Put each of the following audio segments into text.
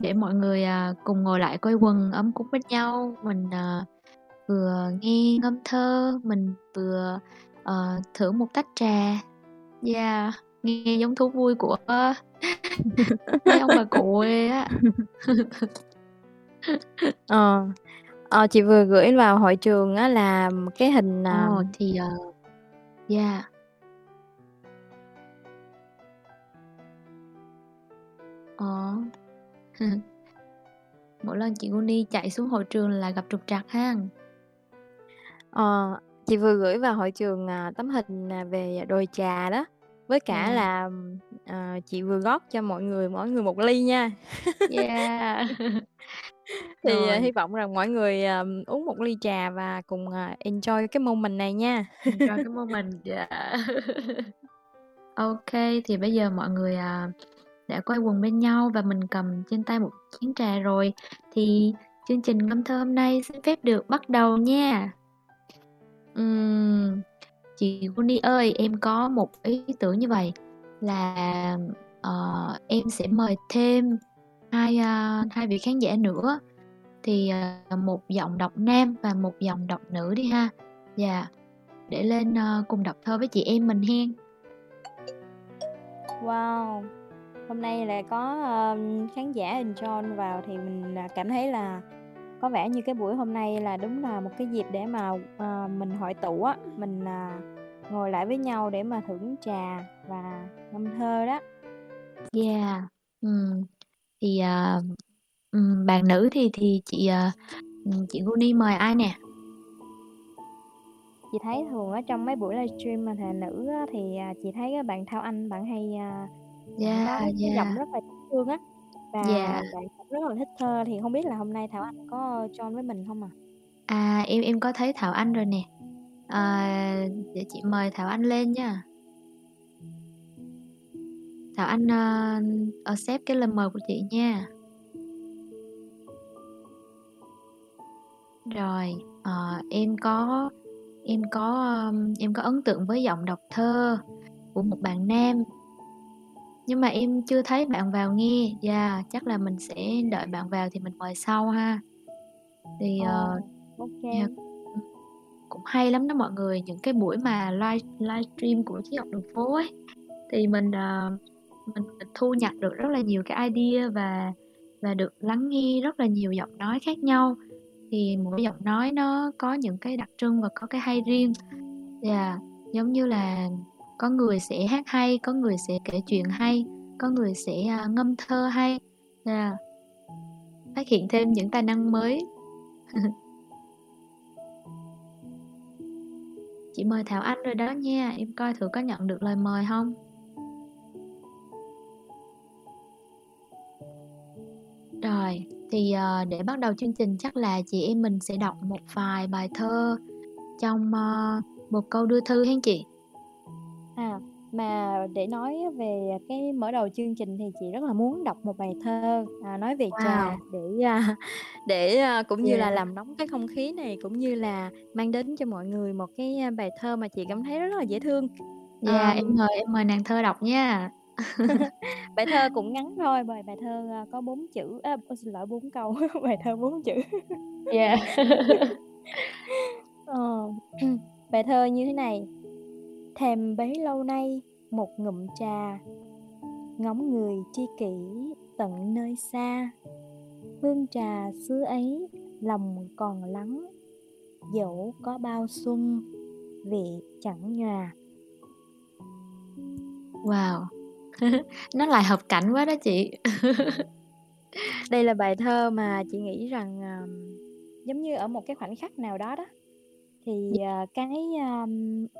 để mọi người, à, cùng ngồi lại quây quần ấm cúng bên nhau. Mình, ờ, vừa nghe ngâm thơ, mình vừa, ờ, thưởng một tách trà. Yeah, nghe giống thú vui của mấy ông bà cụ á. Ờ, ờ, chị vừa gửi vào hội trường á là cái hình, à Ồ, thì, ờ yeah. Ờ. Mỗi lần chị Uni chạy xuống hội trường là gặp trục trặc ha. Ờ, chị vừa gửi vào hội trường, à, tấm hình, à, về đồi trà đó, với cả Yeah. là, ờ, chị vừa rót cho mọi người mỗi người một ly nha. Yeah. Thì, à, Rồi. hy vọng rằng mọi người, ờ, uống một ly trà và cùng, à, enjoy cái moment này nha. Enjoy cái moment, yeah. Ô kê, thì bây giờ mọi người, à, đã quay quần bên nhau và mình cầm trên tay một chén trà rồi, thì chương trình ngâm thơ hôm nay xin phép được bắt đầu nha. uhm, chị Uni ơi, em có một ý tưởng như vậy là, uh, em sẽ mời thêm hai, uh, hai vị khán giả nữa, thì, uh, một giọng đọc nam và một giọng đọc nữ đi ha. Yeah, để lên, uh, cùng đọc thơ với chị em mình hen. Wow! Hôm nay lại có, ơ, khán giả enjoy vào thì mình, à, cảm thấy là có vẻ như cái buổi hôm nay là đúng là một cái dịp để mà, ờ, mình hội tụ á, mình, à, ngồi lại với nhau để mà thưởng trà và ngâm thơ đó. Yeah, ừm, thì, ừm, bạn nữ thì thì chị, ừm, chị Uni mời ai nè? Chị thấy thường ở trong mấy buổi livestream mà thà nữ á thì, à, chị thấy á bạn Thảo Anh bạn hay, a, bạn có Yeah, cái giọng yeah. rất là dễ thương á, và Yeah. bạn cũng rất là thích thơ, thì hông biết là hôm nay Thảo Anh có join với mình hông à? À, em em có thấy Thảo Anh rồi nè. Ờ, để chị mời Thảo Anh lên nha. Thảo Anh, ơ, accept cái lời mời của chị nha. Rồi, ờ, em có em có, ờm, em có ấn tượng với giọng đọc thơ của một bạn nam. Nhưng mà em chưa thấy bạn vào nghe, yeah, chắc là mình sẽ đợi bạn vào thì mình mời sau ha. Thì, ờ ô yeah, ừm, cũng hay lắm đó mọi người, những cái buổi mà live livestream của Triết học đường phố ấy, thì mình, ờ, mình mình thu nhặt được rất là nhiều cái idea và và được lắng nghe rất là nhiều giọng nói khác nhau. Thì mỗi giọng nói nó có những cái đặc trưng và có cái hay riêng. Yeah, giống như là có người sẽ hát hay, có người sẽ kể chuyện hay, có người sẽ, à, ngâm thơ hay. là Phát hiện thêm những tài năng mới. Chị mời Thảo Anh rồi đó nha, em coi thử có nhận được lời mời không? Rồi, thì, ờ, để bắt đầu chương trình chắc là chị em mình sẽ đọc một vài bài thơ trong, ờ, một câu đưa thư hen chị? À, mà để nói về cái mở đầu chương trình thì chị rất là muốn đọc một bài thơ, à, nói về trà Wow! để, a, để, a, cũng như là Yeah. làm nóng cái không khí này, cũng như là mang đến cho mọi người một cái, a, bài thơ mà chị cảm thấy rất là dễ thương. Yeah, Ờm em mời em mời nàng thơ đọc nha. Bài thơ cũng ngắn thôi, bài bài thơ, a, có 4 chữ a, ôi, xin lỗi 4 câu, bài thơ 4 chữ. Yeah. Ờ, bài thơ như thế này: Thèm bấy lâu nay một ngụm trà, ngóng người tri kỷ tận nơi xa. Hương trà xứ ấy lòng còn lắng, dẫu có bao xuân vị chẳng nhòa. Wow! Nó lại hợp cảnh quá đó chị. Đây là bài thơ mà chị nghĩ rằng, ờm, giống như ở một cái khoảnh khắc nào đó đó, thì, ờ, cái, a,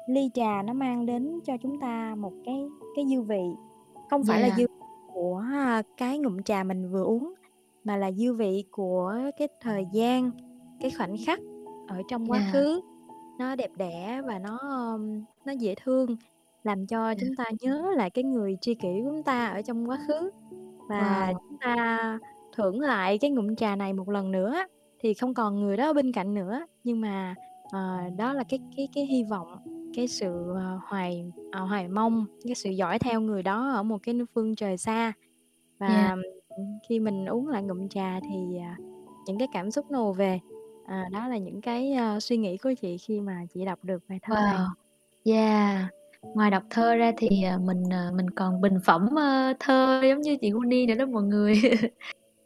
ly trà nó mang đến cho chúng ta một cái cái dư vị, không phải là Yeah. dư của, a, cái ngụm trà mình vừa uống, mà là dư vị của cái thời gian, cái khoảnh khắc ở trong quá Yeah. khứ. Nó đẹp đẽ và nó, nó dễ thương, làm cho Yeah. chúng ta nhớ lại cái người tri kỷ của chúng ta ở trong quá khứ. Và Wow! chúng ta thưởng lại cái ngụm trà này một lần nữa thì không còn người đó ở bên cạnh nữa, nhưng mà, ờ, đó là cái cái cái hy vọng, cái sự, ờ, hoài ờ, hoài mong, cái sự dõi theo người đó ở một cái phương trời xa. Yeah. Và khi mình uống lại ngụm trà thì, à, những cái cảm xúc ùa về. À, đó là những cái, ơ, suy nghĩ của chị khi mà chị đọc được bài thơ này. Wow! Yeah! Ngoài đọc thơ ra thì, ờ, mình, ờ, mình còn bình phẩm, thơ giống như chị Uni nữa đó mọi người.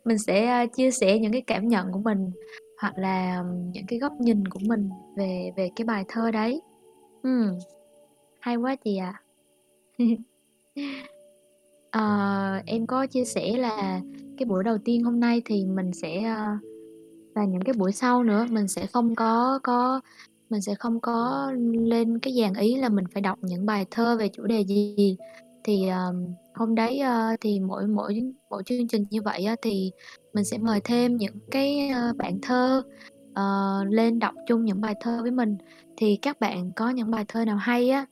Mình sẽ, chia sẻ những cái cảm nhận của mình, hoặc là những cái góc nhìn của mình về về cái bài thơ đấy. ừ hay quá chị ạ. Ờ, em có chia sẻ là cái buổi đầu tiên hôm nay thì mình sẽ, ờ, và những cái buổi sau nữa mình sẽ không có có mình sẽ không có lên cái dàn ý là mình phải đọc những bài thơ về chủ đề gì. Thì, uh, hôm đấy, ờ, thì mỗi mỗi mỗi chương trình như vậy thì mình sẽ mời thêm những cái, ờ, bạn thơ, uh, lên đọc chung những bài thơ với mình. Thì các bạn có những bài thơ nào hay á,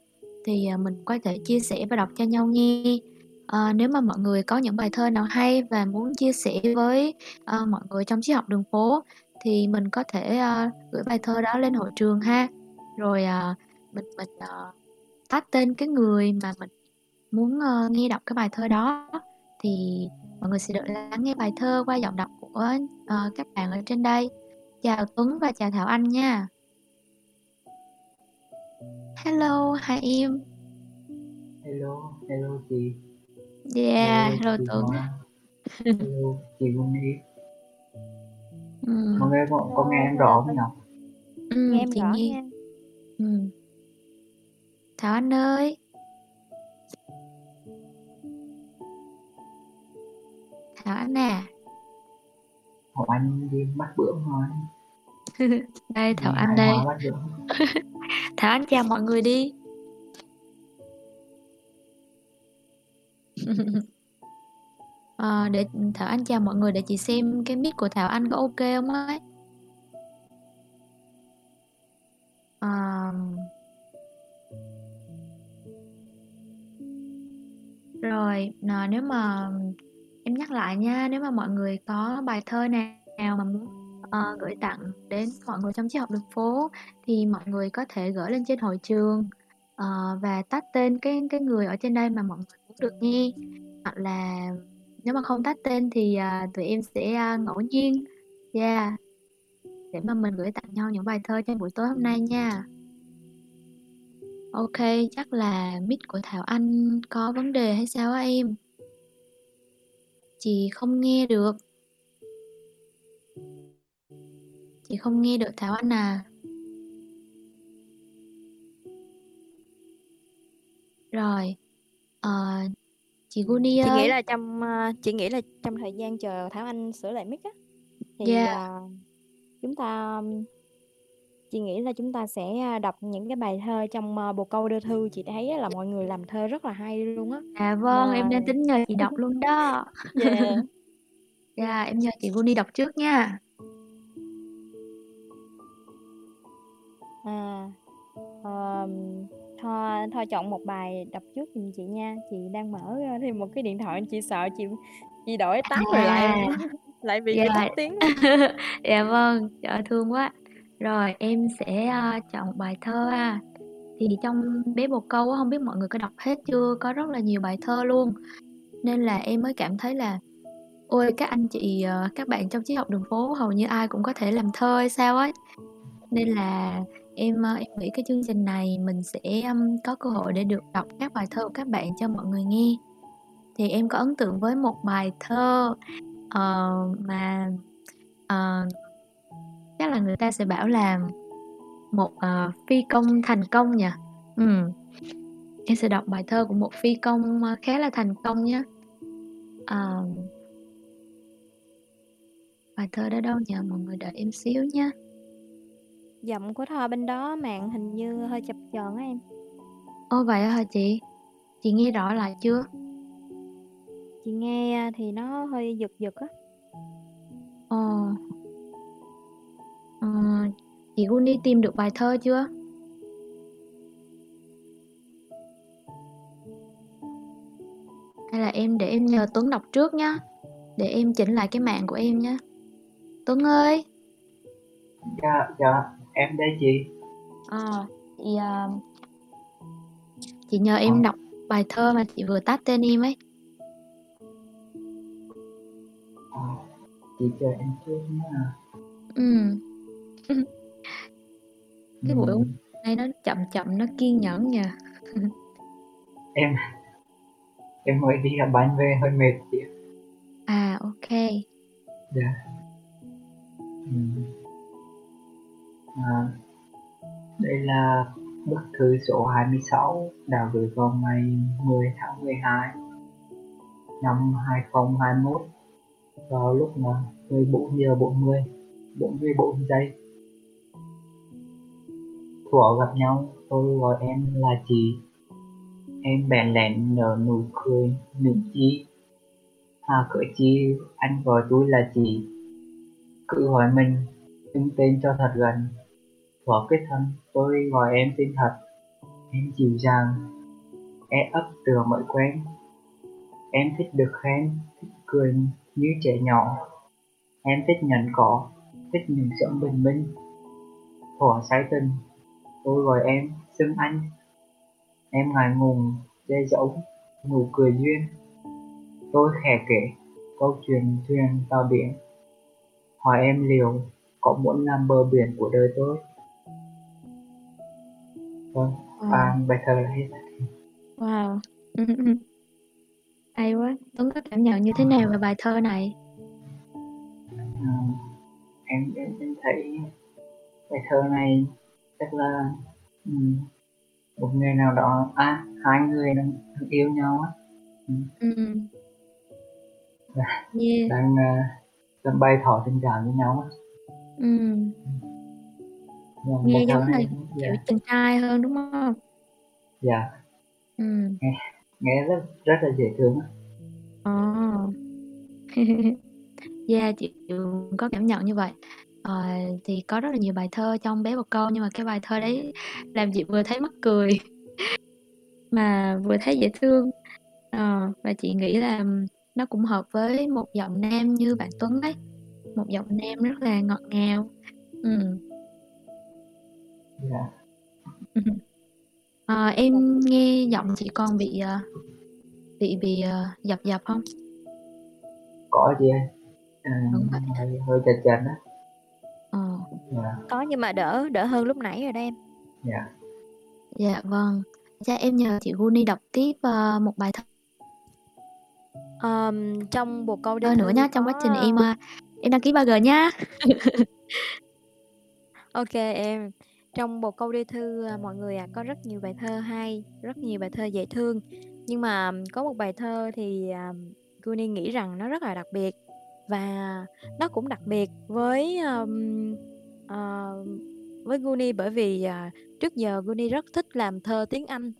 thì, mình có thể chia sẻ và đọc cho nhau nghe. À, nếu mà mọi người có những bài thơ nào hay và muốn chia sẻ với, uh, mọi người trong Triết học đường phố thì mình có thể, uh, gửi bài thơ đó lên hội trường ha. Rồi, uh, mình mình, ờ, tag tên cái người mà mình muốn, ơ, nghe đọc cái bài thơ đó, thì mọi người sẽ được lắng nghe bài thơ qua giọng đọc của, ờ, các bạn ở trên đây. Chào Tuấn và chào Thảo Anh nha. Hello, hai em. Hello, hello chị. Yeah, Hello hello chị Tuấn. Hello chị Uni. Ừm. Có nghe có có nghe em rõ không nhỉ? Ừm, Nghe em chị rõ nghe. Ừm. Thảo Anh ơi! Thảo Anh à. Thảo Anh đi bắt bướm rồi. Đây, Thảo Anh hái đây. Thảo Anh chào mọi người đi. Ờ, để Thảo Anh chào mọi người để chị xem cái mic của Thảo Anh có ô kê hông ấy. Ờm. Rồi, ờ, nếu mà em nhắc lại nha, nếu mà mọi người có bài thơ nào mà muốn, uh, gửi tặng đến mọi người trong Triết học đường phố thì mọi người có thể gửi lên trên hội trường, uh, và tag tên cái cái người ở trên đây mà mọi người muốn được nghe. Hoặc là nếu mà không tag tên thì, uh, tụi em sẽ, uh, ngẫu nhiên yeah, để mà mình gửi tặng nhau những bài thơ trong buổi tối hôm nay nha. ok chắc là mic của Thảo Anh có vấn đề hay sao á em? Chị không nghe được. Chị không nghe được Thảo Anh à. Rồi, ờ, chị Uni Chị nghĩ là trong, ơ, chị nghĩ là trong thời gian chờ Thảo Anh sửa lại mic á, thì, Yeah. à, chúng ta chị nghĩ là chúng ta sẽ, đọc những cái bài thơ trong, bồ câu đưa thư. Chị thấy là mọi người làm thơ rất là hay luôn á. À, vâng, Mà em đang tính nhờ chị đọc luôn đó. Yeah. Yeah, em nhờ chị Uni đọc trước nha. À, ờm, Thoa Thoa chọn một bài đọc trước giùm chị nha. Chị đang mở thêm một cái điện thoại, chị sợ chị chị đổi tab rồi lại À. lại bị Yeah. bị tắt tiếng. Dạ vâng, trời thương quá. Rồi, em sẽ, a, chọn bài thơ ha. Thì trong Bé Bồ Câu á, biết mọi người có đọc hết chưa? Có rất là nhiều bài thơ luôn, nên là em mới cảm thấy là ôi, các anh chị, ờ, các bạn trong Triết học đường phố hầu như ai cũng có thể làm thơ hay sao ấy. Nên là em, ơ, em nghĩ cái chương trình này mình sẽ, um, có cơ hội để được đọc các bài thơ của các bạn cho mọi người nghe. Thì em có ấn tượng với một bài thơ, uh, mà, uh, chắc là người ta sẽ bảo là một, ờ, phi công thành công nhỉ? Ừm. Em sẽ đọc bài thơ của một phi công, ơ, khá là thành công nhá. Ờm. Bài thơ đó đâu nhỉ? Mọi người đợi em xíu nhá. Giọng của Thoa bên đó mạng hình như hơi chập chờn á em. Ồ, vậy hả chị? Chị nghe rõ lại chưa? Chị nghe thì nó hơi giật giật á. Ồ. Ờ, chị Uni tìm được bài thơ chưa? Hay là em để em nhờ Tuấn đọc trước nhá, để em chỉnh lại cái mạng của em nhá. Tuấn ơi! Dạ, dạ, em đây chị. Ờ, thì, ờ chị nhờ Ờ. em đọc bài thơ mà chị vừa tag tên em ấy. À, chị chờ em trước nha. Ừm. Cái buổi Ừm. nay nó chậm chậm, nó kiên nhẫn nha. Em em mới đi làm bánh về hơi mệt chị. À, kê. Dạ. Ừm. À, đây là bức thư số 26 đã gửi vào ngày 10 tháng 12 năm 2021 vào lúc là 14:40, 44 giây. Thuở gặp nhau, tôi gọi em là chị. Em bèn lẹn nở nụ cười mỉm chi. "À, cỡ chi anh gọi tôi là chị? Cứ hỏi mình xưng tên cho thật gần. Thuở kết thân tôi gọi em tên thật. Em dịu dàng, e ấp từ mới quen. Em thích được khen, thích cười như trẻ nhỏ. Em thích nhẫn cỏ, thích những sống bình minh. Thuở say tình, tôi gọi em xưng anh. Em ngại ngùng che giấu nụ cười duyên. Tôi khẽ kể câu chuyện thuyền vào biển. Hỏi em liệu có muốn làm bờ biển của đời tôi? Vâng, Ờ. à, bài thơ là hết. Wow! Ừm, ừm. Hay quá! Tuấn có cảm nhận như thế nào về bài thơ này? Em em em thấy bài thơ này chắc là, ừm, một người nào đó à, hai người đang đang yêu nhau á. Ừm. Dạ, Yeah. đang, a, đang bày tỏ tình cảm với nhau á. Ừm. Vâng, Nghe giống là, kiểu, dạ. chàng trai hơn, đúng hông? Dạ. Ừm. Nghe nghe rất rất là dễ thương á. Ờ. Yeah, chị có cảm nhận như vậy. Ờ, thì có rất là nhiều bài thơ trong Bé Bồ Câu nhưng mà cái bài thơ đấy làm chị vừa thấy mắc cười mà vừa thấy dễ thương. Ờ, và chị nghĩ là nó cũng hợp với một giọng nam như bạn Tuấn ấy, một giọng nam rất là ngọt ngào. Ừm. Dạ. Ờ, em nghe giọng chị còn bị, ờ, bị bị, ờ, dập dập hông? Có chị ơi. À, hơi hơi chật chật á. Ờ. Dạ. Có nhưng mà đỡ đỡ hơn lúc nãy rồi đó em. Dạ. Dạ vâng. Chắc em nhờ chị Guni đọc tiếp, ờ, một bài thơ Ờm, trong Bồ Câu thơ nữa Thư nhá, trong quá trình em, a, em đăng ký 3G nhá. Kê em. Trong Bồ Câu Đêm Thư, a, mọi người, à, có rất nhiều bài thơ hay, rất nhiều bài thơ dễ thương. Nhưng mà có một bài thơ thì, à, Guni nghĩ rằng nó rất là đặc biệt và nó cũng đặc biệt với, ờm, ờ, với Guni bởi vì, à, trước giờ Guni rất thích làm thơ tiếng Anh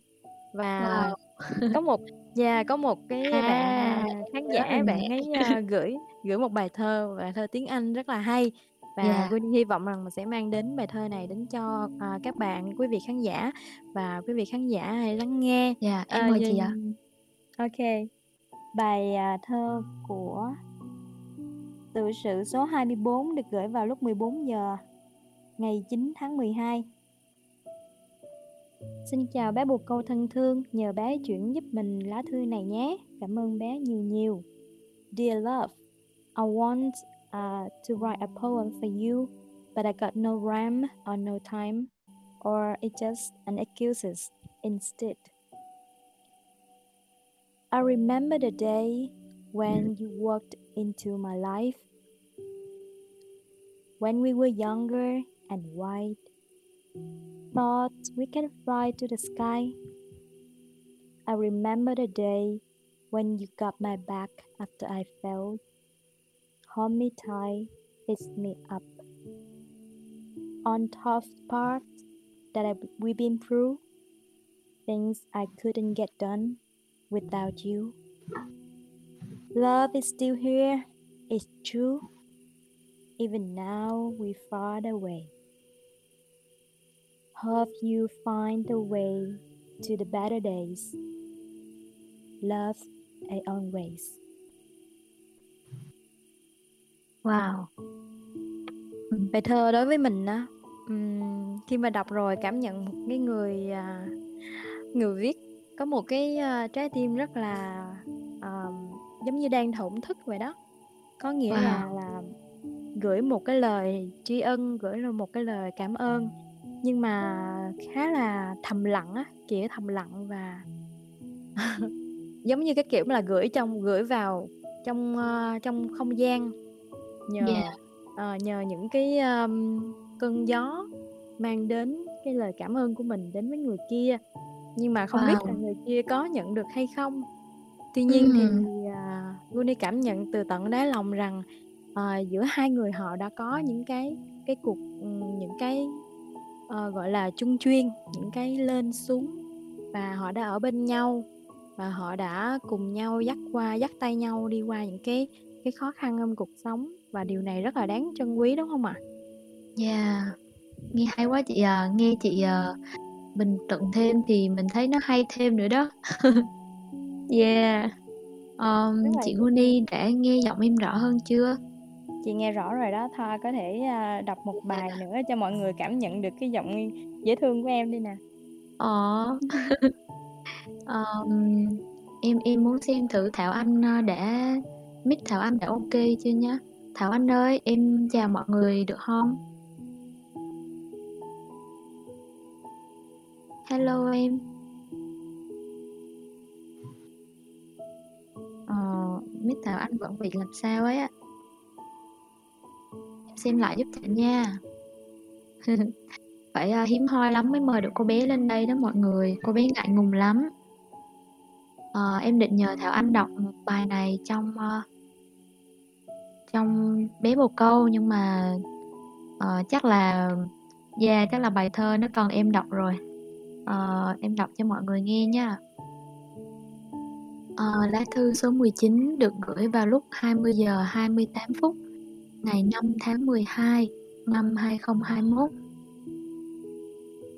và Wow! có một yeah, có một cái bạn, À, à, em khán giả bạn ấy, a, gửi gửi một bài thơ, bài thơ tiếng Anh rất là hay và Yeah. Guni hy vọng rằng mình sẽ mang đến bài thơ này đến cho, à, các bạn, quý vị khán giả và quý vị khán giả hãy lắng nghe. Yeah, Ờ, em mời chị ạ. kê. Bài, à, thơ của Tự sự số 24 được gửi vào lúc 14:00 ngày 9 tháng 12. Xin chào bé Bồ Câu thân thương, nhờ bé chuyển giúp mình lá thư này nhé. Cảm ơn bé nhiều nhiều. Dear love, I want, uh, to write a poem for you, but I got no rhyme or no time, or it's just an excuses instead. I remember the day when you walked into my life. When we were younger and white, thought we can fly to the sky. I remember the day when you got my back after I fell. Hold me tight, lift me up. On tough parts that I've, we've been through, things I couldn't get done without you. Love is still here, it's true. Even now we're far away. Hope you find the way to the better days. Love as always. Wow! Ừm. Bài thơ đối với mình á, ừm, khi mà đọc rồi cảm nhận một cái người, à, người viết có một cái, a, trái tim rất là, ờm, giống như đang thổn thức vậy đó. có nghĩa là Wow! là gửi một cái lời tri ân, gửi là một cái lời cảm ơn, nhưng mà khá là thầm lặng á, kiểu, thầm lặng và giống như cái kiểu là gửi trong gửi vào trong, ơ, trong không gian, nhờ, Yeah. ờ, nhờ những cái, ờm, cơn gió mang đến cái lời cảm ơn của mình đến với người kia, nhưng mà không biết là Wow! người kia có nhận được hay không. Tuy nhiên thì, Ừm. à, Winnie cảm nhận từ tận đáy lòng rằng, ờ, giữa hai người họ đã có những cái cái cuộc những cái, ờ, gọi là, chung chuyên, những cái lên xuống và họ đã ở bên nhau và họ đã cùng nhau dắt qua dắt tay nhau đi qua những cái cái khó khăn trong cuộc sống và điều này rất là đáng trân quý, đúng hông ạ? Yeah, nghe hay quá chị à, nghe chị, ờ, bình luận thêm thì mình thấy nó hay thêm nữa đó. Yeah, Rất là chị Winnie đã nghe giọng em rõ hơn chưa? Chị nghe rõ rồi đó, Thoa có thể, à, đọc một bài nữa cho mọi người cảm nhận được cái giọng dễ thương của em đi nè. Ờ. um, em em muốn xem thử Thảo Anh, ờ, đã mic Thảo Anh đã ok chưa nhá. Thảo Anh ơi, em chào mọi người được không Hello em. Ờ, mic Thảo Anh vẫn bị làm sao ấy ạ. Xem lại giúp Thịnh nha. Phải, uh, hiếm hoi lắm mới mời được cô bé lên đây đó mọi người, cô bé ngại ngùng lắm. uh, em định nhờ Thảo Anh đọc một bài này trong, uh, trong Bé Bồ Câu nhưng mà, uh, chắc là yeah, chắc là bài thơ nó cần em đọc rồi. uh, em đọc cho mọi người nghe nha. Uh, lá thư số 19 được gửi vào lúc 20:28 ngày 5 tháng 12 năm 2021.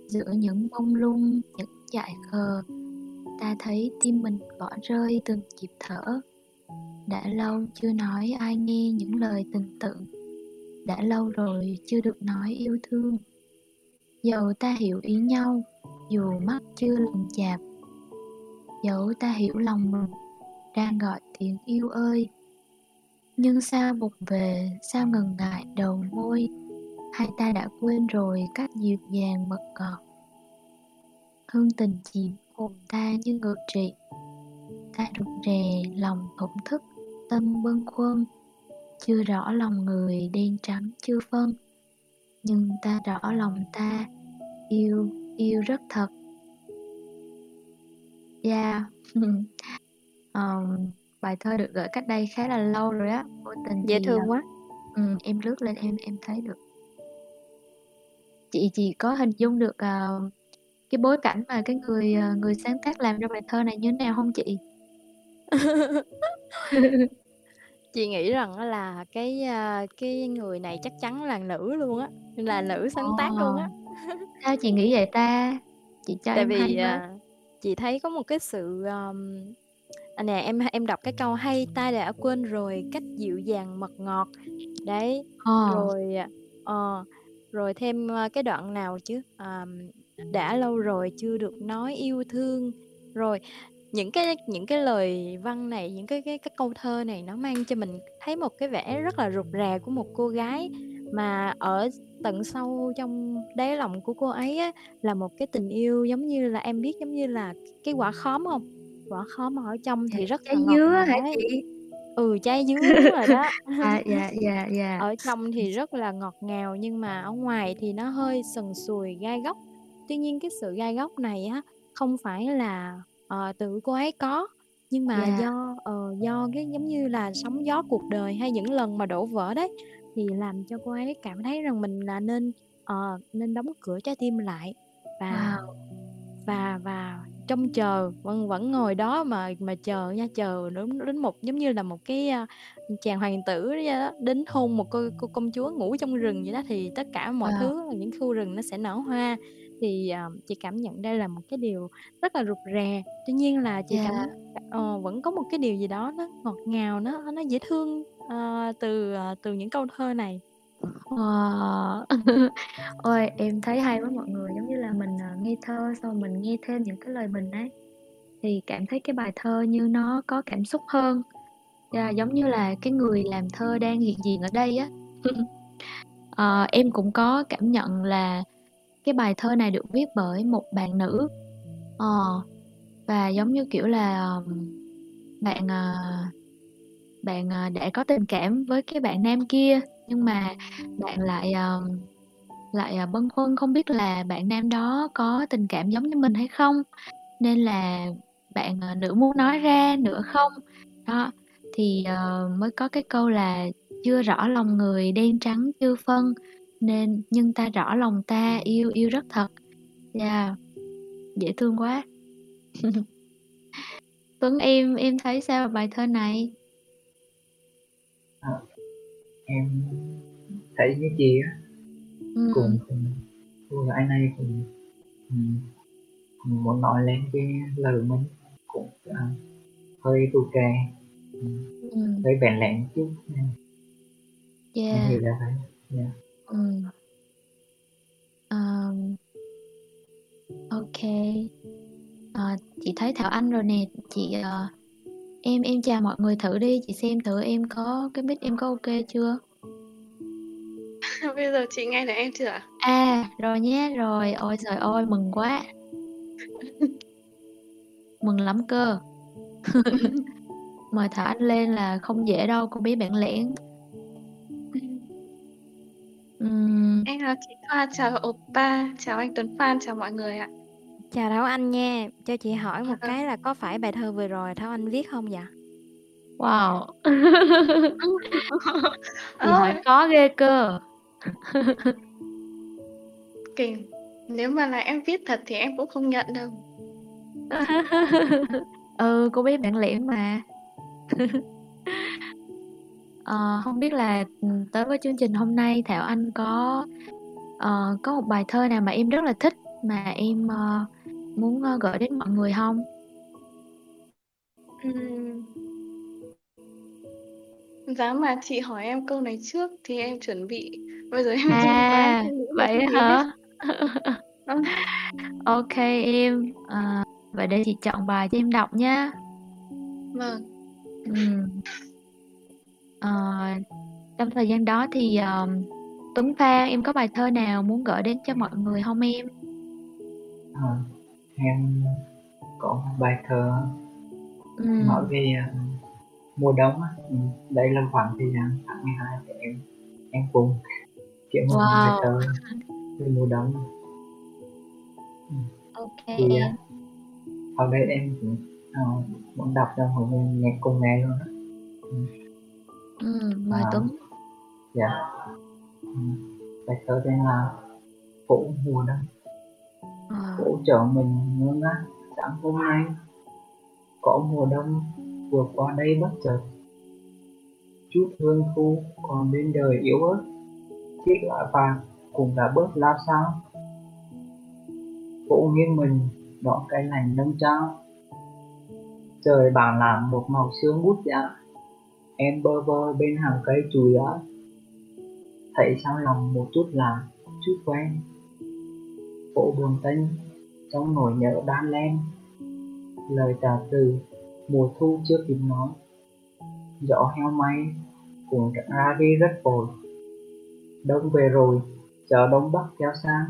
Giữa những mông lung, những dại khờ, ta thấy tim mình bỏ rơi từng nhịp thở. Đã lâu chưa nói ai nghe những lời tình tự, đã lâu rồi chưa được nói yêu thương. Dẫu ta hiểu ý nhau, dù mắt chưa lần chạp, dẫu ta hiểu lòng mình đang gọi tiếng yêu ơi. Nhưng sao bục về, sao ngần ngại đầu môi, hai ta đã quên rồi cách dịu dàng mật ngọt. Hương tình chìm hồn ta như ngược trị, ta rụt rè lòng thổn thức, tâm bâng khuâng, chưa rõ lòng người đen trắng chưa phân, nhưng ta rõ lòng ta, yêu, yêu rất thật. Dạ. Yeah. um, bài thơ được gửi cách đây khá là lâu rồi á, vô tình Dễ thương ờ quá. ừm, em lướt lên em em thấy được. Chị chị có hình dung được, ờ, cái bối cảnh mà cái người, ờ, người sáng tác làm ra bài thơ này như thế nào hông chị? Chị nghĩ rằng là cái, cái người này chắc chắn là nữ luôn á, là nữ sáng tác luôn á. sao chị nghĩ vậy ta? Chị cho Tại em hay vì, với. à, chị thấy có một cái sự, ờm à, nè, em em đọc cái câu "Hay ta đã quên rồi cách dịu dàng mật ngọt." Đấy, Ờ. rồi, à, ờ, rồi thêm, cái đoạn nào chứ? Ờm, "Đã lâu rồi chưa được nói yêu thương." Rồi những cái những cái lời văn này, những cái cái cái câu thơ này nó mang cho mình thấy một cái vẻ rất là rụt rè của một cô gái, mà ở tận sâu trong đáy lòng của cô ấy á, là một cái tình yêu giống như là em biết giống như là cái quả khóm hông? Quả khóm ở trong Dạ, thì rất trái là ngọt dứa hả chị? Ừ, trái dứa, đúng rồi đó. À, dạ, dạ, dạ. Ở trong thì rất là ngọt ngào nhưng mà ở ngoài thì nó hơi sần sùi, gai góc. Tuy nhiên cái sự gai góc này á, không phải là, ờ, tự cô ấy có, nhưng mà Yeah. do, ờ, do cái giống như là sóng gió cuộc đời hay những lần mà đổ vỡ đấy, thì làm cho cô ấy cảm thấy rằng mình là nên, ờ, nên đóng cửa trái tim lại và Wow! và và trông chờ, vẫn vẫn ngồi đó mà mà chờ nha, chờ đến đến một giống như là một cái, a, chàng hoàng tử đó, đến hôn một cô cô công chúa ngủ trong rừng vậy đó, thì tất cả mọi Wow! thứ, những khu rừng nó sẽ nở hoa. Thì, ờ, chị cảm nhận đây là một cái điều rất là rụt rè, tuy nhiên là chị cảm Yeah. ờ, vẫn có một cái điều gì đó nó ngọt ngào, nó nó dễ thương, ờ, từ, ờ, từ những câu thơ này. Wow! Ờ. Ôi, em thấy hay quá mọi người, giống như là mình, ờ, nghe thơ xong mình nghe thêm những cái lời bình ấy, thì cảm thấy cái bài thơ như nó có cảm xúc hơn. Yeah, giống như là cái người làm thơ đang hiện diện ở đây á. Ờ, em cũng có cảm nhận là cái bài thơ này được viết bởi một bạn nữ. Ờ, và giống như kiểu là ờm, bạn à, bạn ờ, đã có tình cảm với cái bạn nam kia nhưng mà bạn lại ờ, lại à, bâng khuâng không biết là bạn nam đó có tình cảm giống như mình hay không? Nên là bạn nữ muốn nói ra nữa không? Đó thì mới có cái câu là chưa rõ lòng người đen trắng chưa phân nên nhưng ta rõ lòng ta yêu yêu rất thật. Yeah. dễ thương quá. Tuấn em em thấy sao bài thơ này? À, em thấy như chị á ừ. cùng cùng cô gái này cũng, cũng muốn nói lên cái lời mình cũng uh, hơi tù kè ừ. hơi bèn lẹn chút yeah. em hiểu là vậy yeah. ừ. um, ok à, chị thấy Thảo Anh rồi nè chị uh, em em chào mọi người thử đi chị xem thử em có cái mic em có ok chưa? Bây giờ chị nghe được em chưa à rồi nhé rồi. Ôi trời ơi mừng quá. Mừng lắm cơ. Mời Thảo Anh lên là không dễ đâu cô bé bạn lẻn. Uhm. em là chị Thoa chào Oppa chào anh Tuấn Phan chào mọi người ạ Chào Thảo Anh nha, cho chị hỏi một cái là có phải bài thơ vừa rồi Thảo Anh viết không vậy? Wow. chị hỏi có ghê cơ. Kìa, nếu mà là em viết thật thì em cũng không nhận đâu. ừ, cô biết bạn liễm mà. ờ, không biết là ừ, tới với chương trình hôm nay Thảo Anh có uh, có một bài thơ nào mà em rất là thích mà em uh, muốn uh, gửi đến mọi người không? Ừm. Giá mà chị hỏi em câu này trước thì em chuẩn bị. Bây giờ em À, vậy hả? Vâng. Ok em. À, vậy để chị chọn bài cho em đọc nhá. Vâng. Ừm. Ờ, trong thời gian đó thì um, Tuấn Phan em có bài thơ nào muốn gửi đến cho mọi người không em? À, em có một bài thơ Ừm. nói về uh, mùa đông á. Ừ, đây là khoảng thời gian tháng 12 thì em em cùng kiểu một Wow. bài thơ về mùa đông. Ừ. Ok Thì uh, ở đây em cũng uh, muốn đọc cho mọi người nghe cùng nghe luôn á. Ừ. Ừm, mời À, Tuấn. dạ. Ừ. Bài thơ tên là Phủ mùa đông. Ờ. hỗ trợ mình ngơ ngác, sáng hôm nay có mùa đông, vừa qua đây bất chợt. Chút hương thu còn bên đời yếu ớt, chiếc lá vàng cũng đã bớt lao sao phủ nghiêng mình đón cái lành nâng trao. Trời bảo làm một màu sương bút dạ em bơ vơ bên hàng cây chùi lá. Thấy sao lòng một chút là, chút quen cổ buồn tênh trong nỗi nhớ đan len. Lời tà từ mùa thu chưa kịp nói, gió heo may cũng ra đi rất vội. Đông về rồi chờ đông bắc kéo sang.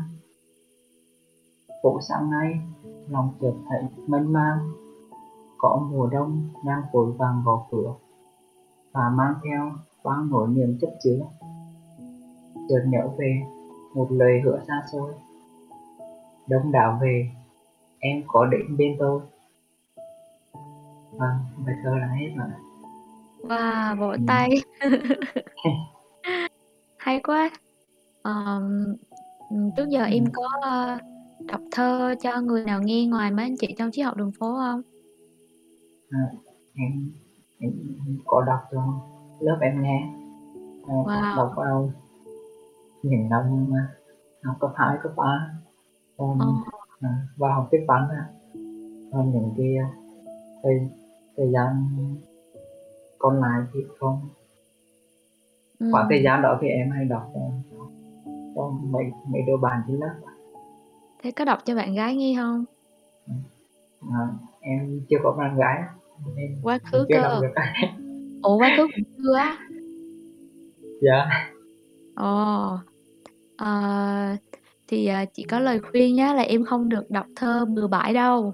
Phủ sáng nay, lòng chợt thấy mênh mang. Có mùa đông đang vội vàng gõ cửa và mang theo bao nỗi niềm chất chứa. Chợt nhớ về một lời hứa xa xôi đông đảo về em có đến bên tôi vâng bài thơ là hết rồi Wow, vỗ ừ. tay. Hay quá. Ờm, trước giờ Ừ. em có ờ, đọc thơ cho người nào nghe ngoài mấy anh chị trong triết học đường phố không? À, em, em có đọc cho lớp em nghe à, Wow. đọc vào những năm học cấp 2, cấp 3 còn Ờ. à, và học tiếp bắn à. còn những cái à, thời thời gian còn lại thì không khoảng Ừm. thời gian đó thì em hay đọc cho, cho mấy mấy đứa bạn trên lớp Thế có đọc cho bạn gái nghe không? à, em chưa có bạn gái nên Quá khứ cơ. Ủa quá khứ cũng chưa á? Dạ. Ồ. Ờ, thì, à, chị có lời khuyên nhá là em không được đọc thơ bừa bãi đâu.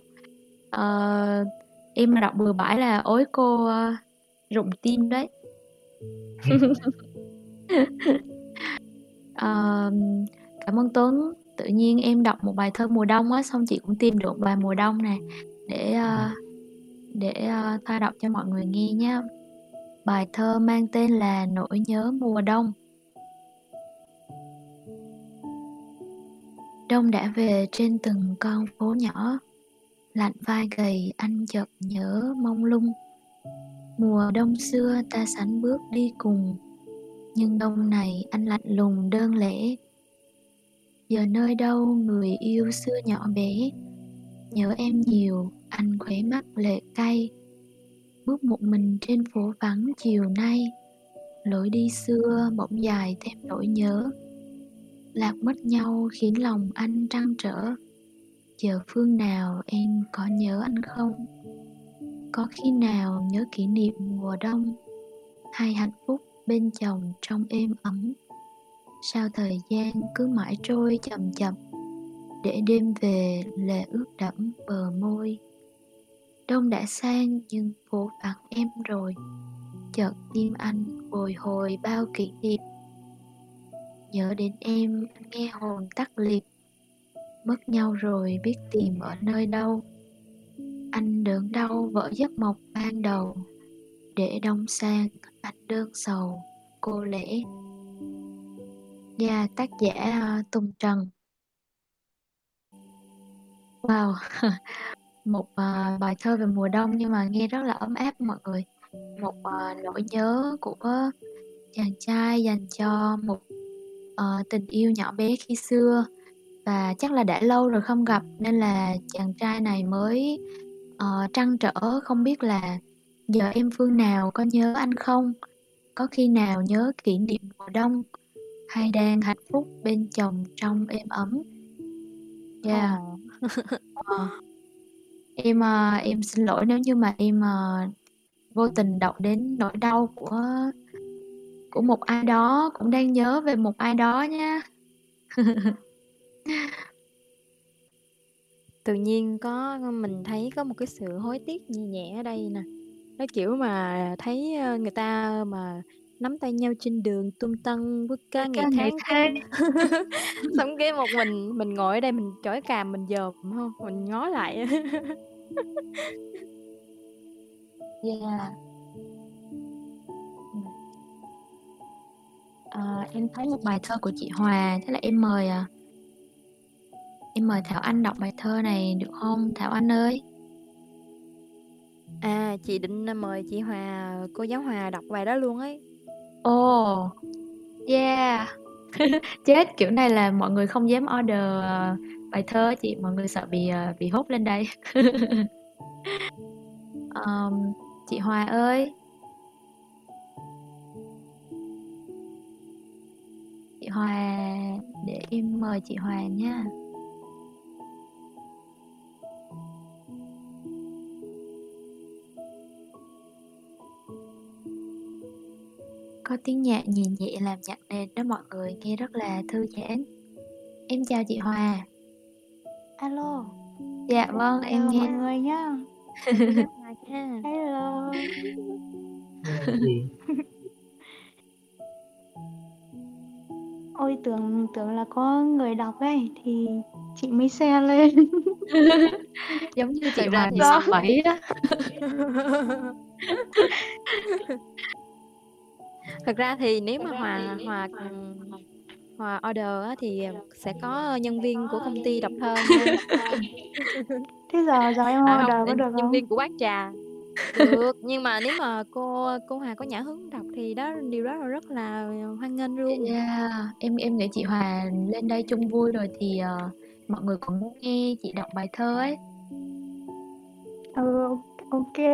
Ờ, em mà đọc bừa bãi là ối cô, ơ, rụng tim đấy. Ờm, cảm ơn Tuấn. Tự nhiên em đọc một bài thơ mùa đông á, xong chị cũng tìm được bài mùa đông nè, để, ơ, để, ơ, thoa đọc cho mọi người nghe nhá. Bài thơ mang tên là Nỗi nhớ mùa đông. Đông đã về trên từng con phố nhỏ, lạnh vai gầy anh chợt nhớ mông lung. Mùa đông xưa ta sánh bước đi cùng, nhưng đông này anh lạnh lùng đơn lẻ. Giờ nơi đâu người yêu xưa nhỏ bé, nhớ em nhiều, anh khóe mắt lệ cay. Bước một mình trên phố vắng chiều nay, lối đi xưa bỗng dài thêm nỗi nhớ lạc mất nhau khiến lòng anh trăn trở. Giờ phương nào em có nhớ anh không? Có khi nào nhớ kỷ niệm mùa đông, hay hạnh phúc bên chồng trong êm ấm? Sao thời gian cứ mãi trôi chậm chậm để đêm về lệ ướt đẫm bờ môi? Đông đã sang nhưng phố vắng em rồi, chợt tim anh bồi hồi bao kỷ niệm nhớ đến em nghe hồn tắt liệt. Mất nhau rồi biết tìm ở nơi đâu. Anh đớn đau vỡ giấc mộng ban đầu. Để đông sang anh đơn sầu cô lễ. Nhà tác giả à, Tùng Trần. Wow, một uh, bài thơ về mùa đông nhưng mà nghe rất là ấm áp mọi người. Một uh, nỗi nhớ của chàng trai dành cho một ờ, tình yêu nhỏ bé khi xưa. Và chắc là đã lâu rồi không gặp nên là chàng trai này mới ờ, trăn trở không biết là giờ em phương nào có nhớ anh không? Có khi nào nhớ kỷ niệm mùa đông hay đang hạnh phúc bên chồng trong êm ấm? Yeah. Ờ. em ờ, em xin lỗi nếu như mà em ờ, vô tình đọc đến nỗi đau của của một ai đó cũng đang nhớ về một ai đó nha Tự nhiên có mình thấy có một cái sự hối tiếc nhẹ nhẹ ở đây nè. Nó kiểu mà thấy ờ, người ta mà nắm tay nhau trên đường tung tăng bước ca ngày ngày tháng tháng. xong cái một mình mình ngồi ở đây mình chổi càm mình dòm không mình ngó lại yeah À, em thấy một bài thơ của chị Hòa, thế là em mời à, em mời Thảo Anh đọc bài thơ này được không Thảo Anh ơi? à chị định mời chị Hòa cô giáo Hòa đọc bài đó luôn ấy Ồ, yeah. Chết, kiểu này là mọi người không dám order à, bài thơ chị, mọi người sợ bị à, bị hốt lên đây. um, chị Hòa ơi. Chị Hòa để em mời chị Hòa nha. Có tiếng nhạc nhẹ nhẹ làm nhạc nền đó mọi người nghe rất là thư giãn. Em chào chị Hòa. Alo. Dạ vâng, Chào em nghe. mọi người nhá. người đọc ấy thì chị mới share lên. Giống như chị Thật ra thì sập bẫy á. thật ra thì nếu mà Hòa Hòa Hòa order á, thì sẽ có nhân viên của công ty đọc thơ nha Thế giờ giờ em à, order không, có được nhân không? viên của bát trà được nhưng mà nếu mà cô cô Hòa có nhã hứng đọc thì đó điều đó là rất là hoan nghênh luôn Yeah, em em nghĩ chị Hòa lên đây chung vui rồi thì ờ, mọi người cũng muốn nghe chị đọc bài thơ ấy. Ừ ok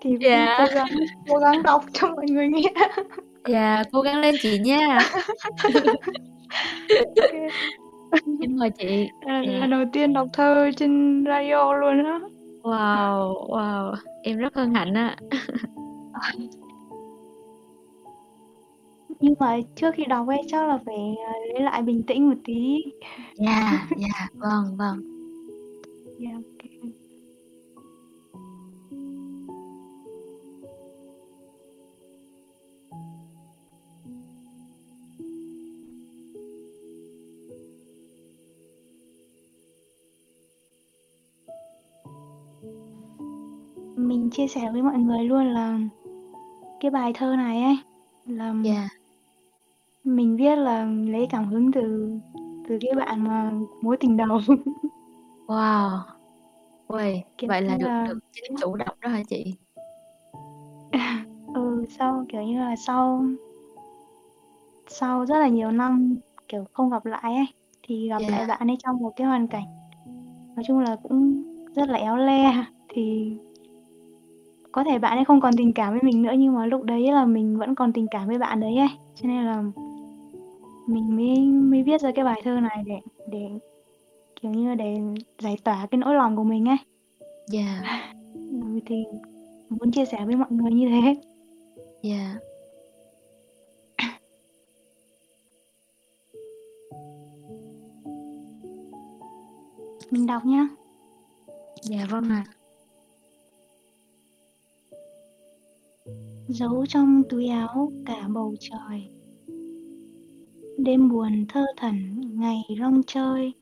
thì Dạ. cố gắng cố gắng đọc cho mọi người nghe. Dạ, cố gắng lên chị nha. Ok. Em mời chị. Dạ. là đầu tiên đọc thơ trên radio luôn á. Wow, wow, em rất hân hạnh á. Nhưng mà trước khi đó quay chắc là phải à, lấy lại bình tĩnh một tí. Dạ, yeah, dạ, yeah, vâng, vâng. Yeah. Mình chia sẻ với mọi người luôn là cái bài thơ này ấy là Yeah. mình viết là lấy cảm hứng từ từ cái bạn mà mối tình đầu. Wow! Uầy, Kiểu vậy là được là được chính chủ động đó hả chị? Ừ, sau, kiểu như là, sau sau rất là nhiều năm, kiểu, không gặp lại ấy, thì gặp lại Yeah. bạn ấy trong một cái hoàn cảnh nói chung là cũng rất là éo le. Thì có thể bạn ấy không còn tình cảm với mình nữa nhưng mà lúc đấy là mình vẫn còn tình cảm với bạn đấy ấy, cho nên là mình mới mới viết ra cái bài thơ này để để, kiểu như, để giải tỏa cái nỗi lòng của mình ấy. Yeah. Ừ, thì muốn chia sẻ với mọi người như thế. Yeah. Mình đọc nhá. Dạ vâng ạ. Giấu trong túi áo cả bầu trời. Đêm buồn thơ thẩn, ngày rong chơi.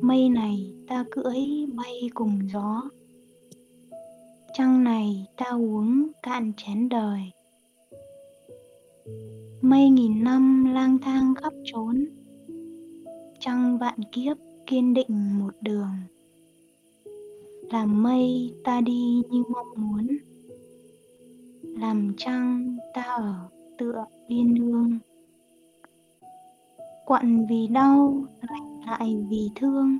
Mây này ta cưỡi bay cùng gió. Trăng này ta uống cạn chén đời. Mây nghìn năm lang thang khắp trốn Trăng vạn kiếp kiên định một đường. Làm mây ta đi như mong muốn. Làm trăng ta ở tựa biên hương. Quặn vì đau, lạnh lại vì thương.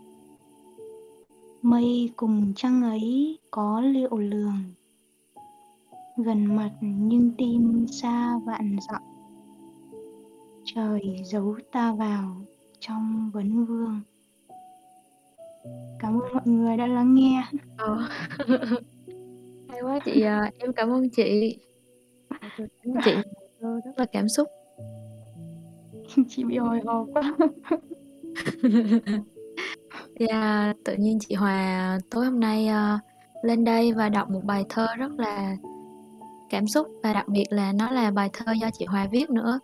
Mây cùng trăng ấy có liệu lường. Gần mặt nhưng tim xa vạn dặm. Trời giấu ta vào trong vấn vương. Cảm ơn mọi người đã lắng nghe. Ờ. Hay quá chị à, em cảm ơn chị. Chị rất là cảm xúc. Chị bị hồi hộp quá. Yeah, tự nhiên chị Hòa tối hôm nay ờ, lên đây và đọc một bài thơ rất là cảm xúc và đặc biệt là nó là bài thơ do chị Hòa viết nữa.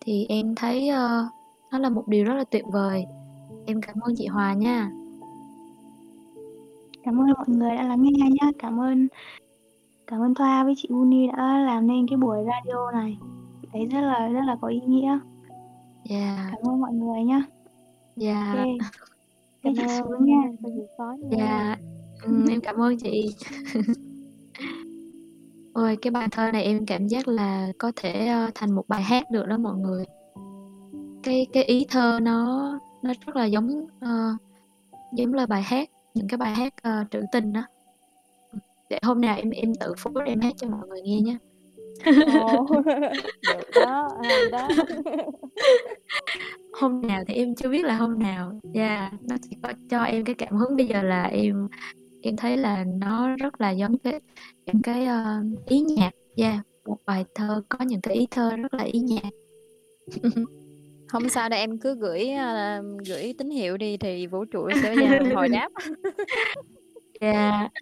Thì em thấy ờ, nó là một điều rất là tuyệt vời. Em cảm ơn chị Hòa nha. Cảm ơn mọi người đã lắng nghe nhá. Cảm ơn cảm ơn Thoa với chị Uni đã làm nên cái buổi radio này. Thấy rất là rất là có ý nghĩa. Yeah, Cảm ơn mọi người nhá. yeah, OK. Cảm ơn nha. nha. yeah. Ừm, em cảm ơn chị. Ôi, cái bài thơ này em cảm giác là có thể ờ, thành một bài hát được đó mọi người. Cái cái ý thơ nó nó rất là giống ờ, giống là bài hát, những cái bài hát ờ, trữ tình đó. Để hôm nào em em tự phối em hát cho mọi người nghe nhé. Được đó, đó. Hôm nào thì em chưa biết là hôm nào. Yeah, nó chỉ có cho em cái cảm hứng bây giờ là em em thấy là nó rất là giống cái những cái ờ, ý nhạc. Yeah, một bài thơ có những cái ý thơ rất là ý nhạc. Không sao đâu em cứ gửi à, gửi tín hiệu đi thì vũ trụ sẽ hồi đáp. Yeah.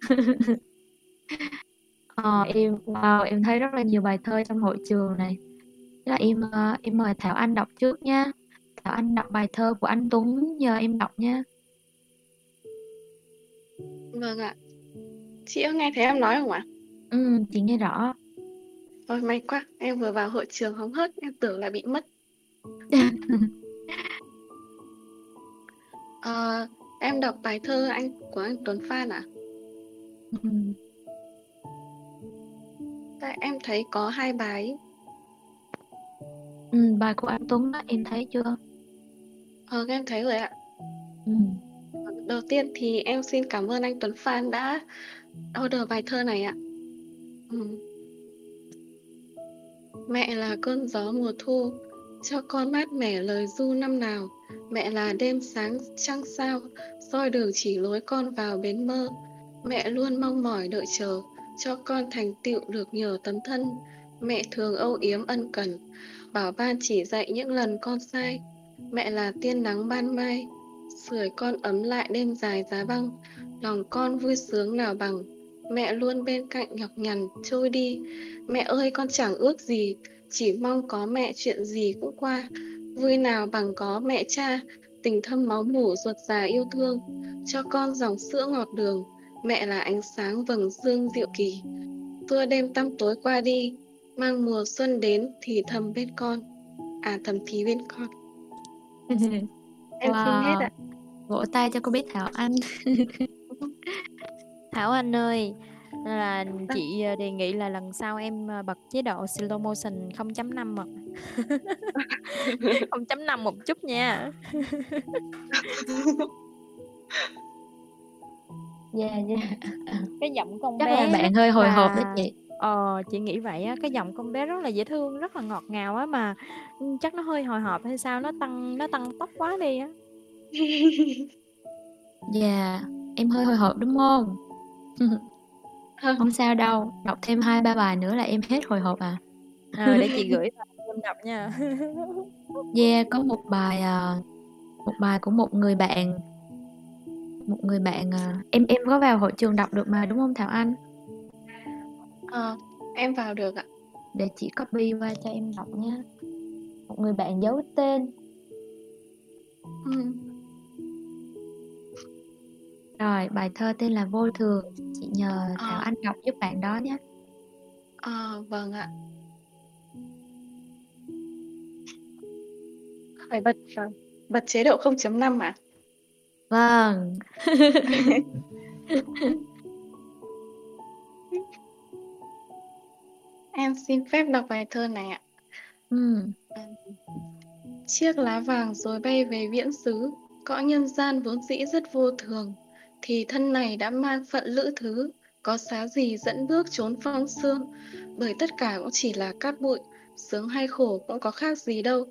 Ờ, em wow, em thấy rất là nhiều bài thơ trong hội trường này. Thế là em ờ, em mời Thảo Anh đọc trước nha. Thảo Anh đọc bài thơ của anh Tuấn nhờ em đọc nha. Vâng ạ. Chị có nghe thấy em nói không ạ? Ừ, chị nghe rõ. Ôi may quá, em vừa vào hội trường hóng hớt, em tưởng là bị mất. Ờ, em đọc bài thơ anh của anh Tuấn Phan ạ. Tại em thấy có hai bài. Ừ, bài của anh Tuấn đó, em thấy chưa? Ờ, em thấy rồi ạ. Ừ. Đầu tiên thì em xin cảm ơn anh Tuấn Phan đã order bài thơ này ạ. Ừ. Mẹ là cơn gió mùa thu, cho con mát mẻ lời ru năm nào. Mẹ là đêm sáng trăng sao, soi đường chỉ lối con vào bến mơ. Mẹ luôn mong mỏi đợi chờ, cho con thành tựu được nhờ tấm thân. Mẹ thường âu yếm ân cần, bảo ban chỉ dạy những lần con sai. Mẹ là tiên nắng ban mai, sưởi con ấm lại đêm dài giá băng. Lòng con vui sướng nào bằng, mẹ luôn bên cạnh nhọc nhằn trôi đi. Mẹ ơi con chẳng ước gì, chỉ mong có mẹ chuyện gì cũng qua. Vui nào bằng có mẹ cha, tình thâm máu mủ ruột già yêu thương. Cho con dòng sữa ngọt đường, mẹ là ánh sáng vầng dương diệu kỳ. Tua đêm tăm tối qua đi, mang mùa xuân đến thì thầm bên con. À thầm thì bên con. Em xin hết Wow! ạ. Vỗ tay cho cô bé Thảo Anh. Thảo Anh ơi, là chị, ờ, đề nghị là lần sau em, ờ, bật chế độ slow motion 0.5 ạ. 0.5 một chút nha. Yeah, yeah. Cái giọng con Chắc là bé bạn rất hơi hồi hộp đó là chị. ờ, chị nghĩ vậy á, cái giọng con bé rất là dễ thương, rất là ngọt ngào á, mà, ừm, chắc nó hơi hồi hộp hay sao, nó tăng nó tăng tốc quá đi á. Yeah, em hơi hồi hộp, đúng hông? Không. Hông sao đâu, đọc thêm 2-3 bài nữa là em hết hồi hộp à. Ờ, để chị gửi em đọc nha. Yeah, có một bài, à, một bài của một người bạn một người bạn, à em em có vào hội trường đọc được mà, đúng hông Thảo Anh? Ờ, em vào được ạ. Để chị copy qua cho em đọc nhá. Một người bạn giấu tên. Ừm. Rồi, bài thơ tên là Vô Thường, chị nhờ Thảo Ờ. Anh đọc giúp bạn đó nhá. Ờ, vâng ạ. Phải bật, bật chế độ 0.5 à? Vâng. Em xin phép đọc bài thơ này ạ. Ừm. Chiếc lá vàng rồi bay về viễn xứ, cõi nhân gian vốn dĩ rất vô thường, thì thân này đã mang phận lữ thứ, có xá gì dẫn bước chốn phong sương, bởi tất cả cũng chỉ là cát bụi, sướng hay khổ cũng có khác gì đâu.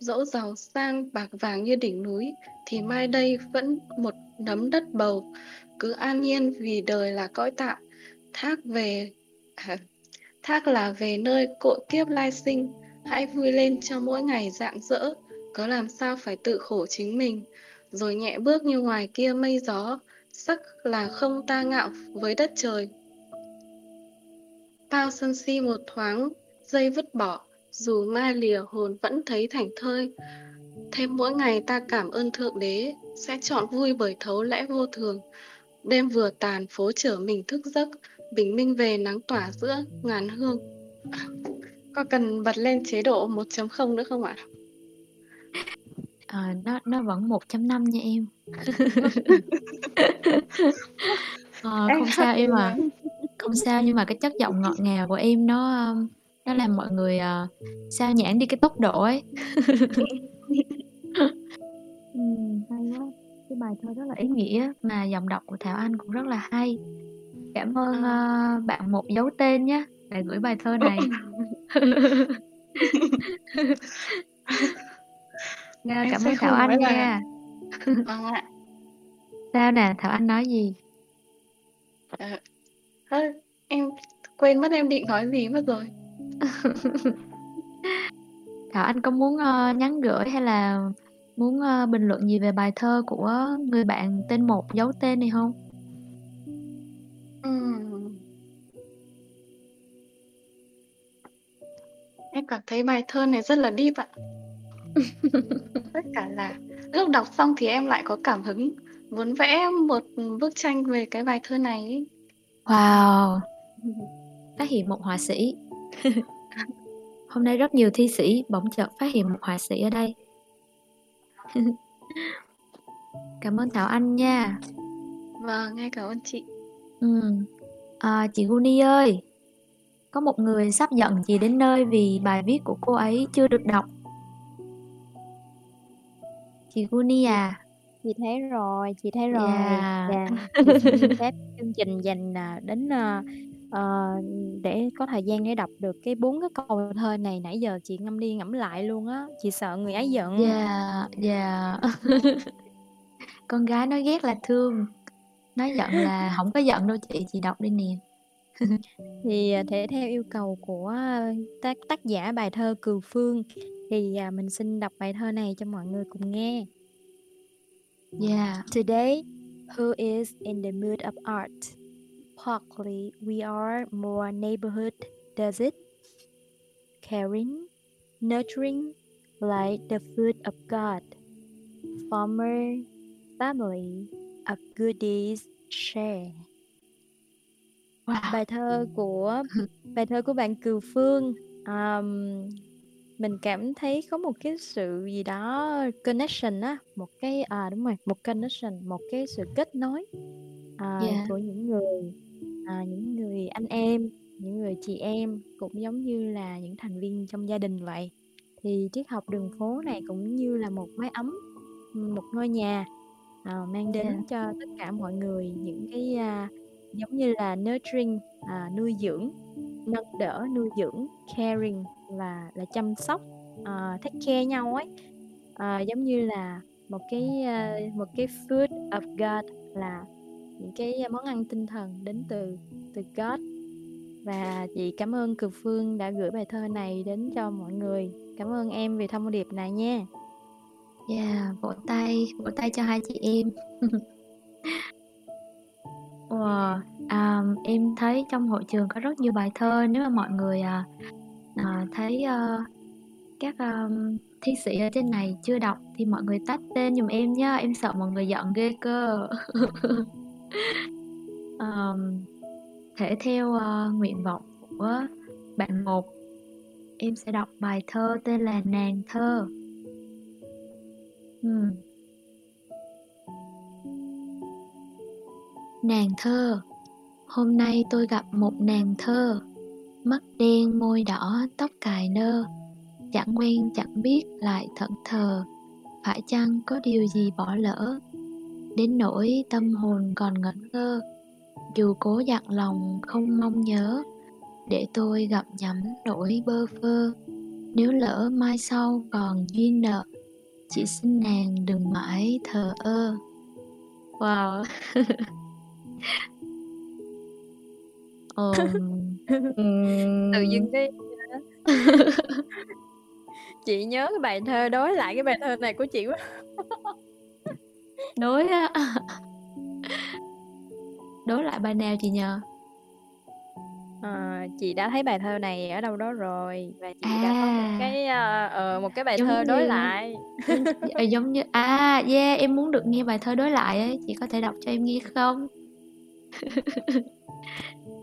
Dẫu giàu sang bạc vàng như đỉnh núi, thì mai đây vẫn một nấm đất bầu, cứ an nhiên vì đời là cõi tạm, thác về à, thác là về nơi cội kiếp lai sinh, hãy vui lên cho mỗi ngày rạng rỡ, có làm sao phải tự khổ chính mình, rồi nhẹ bước như ngoài kia mây gió, sắc là không ta ngạo với đất trời. Bao sân si một thoáng, dây vứt bỏ, dù mai lìa hồn vẫn thấy thảnh thơi. Thêm mỗi ngày ta cảm ơn Thượng Đế, sẽ chọn vui bởi thấu lẽ vô thường. Đêm vừa tàn phố chở mình thức giấc, bình minh về nắng tỏa giữa ngàn hương. Có cần bật lên chế độ 1.0 nữa không ạ? Ờ, nó nó vẫn 1.5 nha em. Em không sao em à. Không sao, nhưng mà cái chất giọng ngọt ngào của em nó, nó làm mọi người, ờ, xao nhãng đi cái tốc độ ấy. Ừm, hay quá. Cái bài thơ rất là ý nghĩa, mà giọng đọc của Thảo Anh cũng rất là hay. Cảm ơn, ơ, bạn một giấu tên nhá, đã gửi bài thơ này. Nha, Em cảm ơn Thảo Anh nha. Vâng ạ. Sao nè, Thảo Anh nói gì? Ờ. Ơ, em quên mất em định nói gì mất rồi. Thảo Anh có muốn, ơ, nhắn gửi hay là muốn, ơ, bình luận gì về bài thơ của người bạn tên một giấu tên này hông? Ừm. Em cảm thấy bài thơ này rất là deep ạ. Tất cả là lúc đọc xong thì em lại có cảm hứng muốn vẽ một bức tranh về cái bài thơ này ấy. Wow! Phát hiện một họa sĩ. Hôm nay rất nhiều thi sĩ bỗng chợt phát hiện một họa sĩ ở đây. Cảm ơn Thảo Anh nha. Vâng, em cảm ơn chị. Ừm. À, chị Guni ơi, có một người sắp giận chị đến nơi vì bài viết của cô ấy chưa được đọc. Chị Guni Chị à? chị thấy rồi, chị thấy rồi. Yeah. Và chị xin phép chương trình dành, à, đến, ơ, ờ, để có thời gian để đọc được cái 4 cái câu thơ này, nãy giờ chị ngâm đi ngẫm lại luôn á, chị sợ người ấy giận. Yeah, yeah. Con gái nói ghét là thương, nói giận là hổng có giận đâu chị, chị đọc đi nè. Thì, à, thể theo yêu cầu của tác tác giả bài thơ Cừu Phương thì, à, mình xin đọc bài thơ này cho mọi người cùng nghe. Yeah. Today, who is in the mood of art? Partly we are more neighborhood, does it? Caring, nurturing, like the food of God. Farmer, family, of good deeds share. Wow. Bài thơ của bài thơ của bạn Cừu Phương, ờm, mình cảm thấy có một cái sự gì đó connection á, một cái à, đúng rồi, một connection, một cái sự kết nối, à, Yeah. của những người, à, những người anh em, những người chị em cũng giống như là những thành viên trong gia đình vậy. Thì triết học đường phố này cũng như là một mái ấm, một ngôi nhà, ờ, mang đến Yeah. cho tất cả mọi người những cái, a, giống như là nurturing, à, nuôi dưỡng, nâng đỡ, nuôi dưỡng, caring là là chăm sóc, ờ, take care nhau ấy. Ờ, giống như là một cái, a, một cái food of God là những cái món ăn tinh thần đến từ từ God. Và chị cảm ơn Cừu Phương đã gửi bài thơ này đến cho mọi người. Cảm ơn em vì thông điệp này nha. Yeah, vỗ tay, vỗ tay cho hai chị em. Wow, um, à, em thấy trong hội trường có rất nhiều bài thơ nếu mà mọi người à, à, thấy uh, các um, thi sĩ ở trên này chưa đọc thì mọi người tách tên dùm em nhá, em sợ mọi người giận ghê cơ. um, thể theo uh, nguyện vọng của bạn một, em sẽ đọc bài thơ tên là Nàng thơ. Hmm. Nàng thơ Hôm nay tôi gặp một nàng thơ Mắt đen môi đỏ tóc cài nơ Chẳng quen chẳng biết lại thẫn thờ Phải chăng có điều gì bỏ lỡ Đến nỗi tâm hồn còn ngẩn ngơ. Dù cố dặn lòng không mong nhớ Để tôi gặp nhắm nỗi bơ phơ Nếu lỡ mai sau còn duyên nợ Chỉ xin nàng đừng mãi thờ ơ. Wow. Ờm, Tự dưng cái Chị nhớ cái bài thơ đối lại cái bài thơ này của chị quá. Đối á. Đối lại bài nào chị nhờ? Ờ, chị đã thấy bài thơ này ở đâu đó rồi và chị đã có một À. cái, ờ, một cái bài Giống thơ đối như lại. giống như à, yeah, em muốn được nghe bài thơ đối lại ấy, chị có thể đọc cho em nghe không?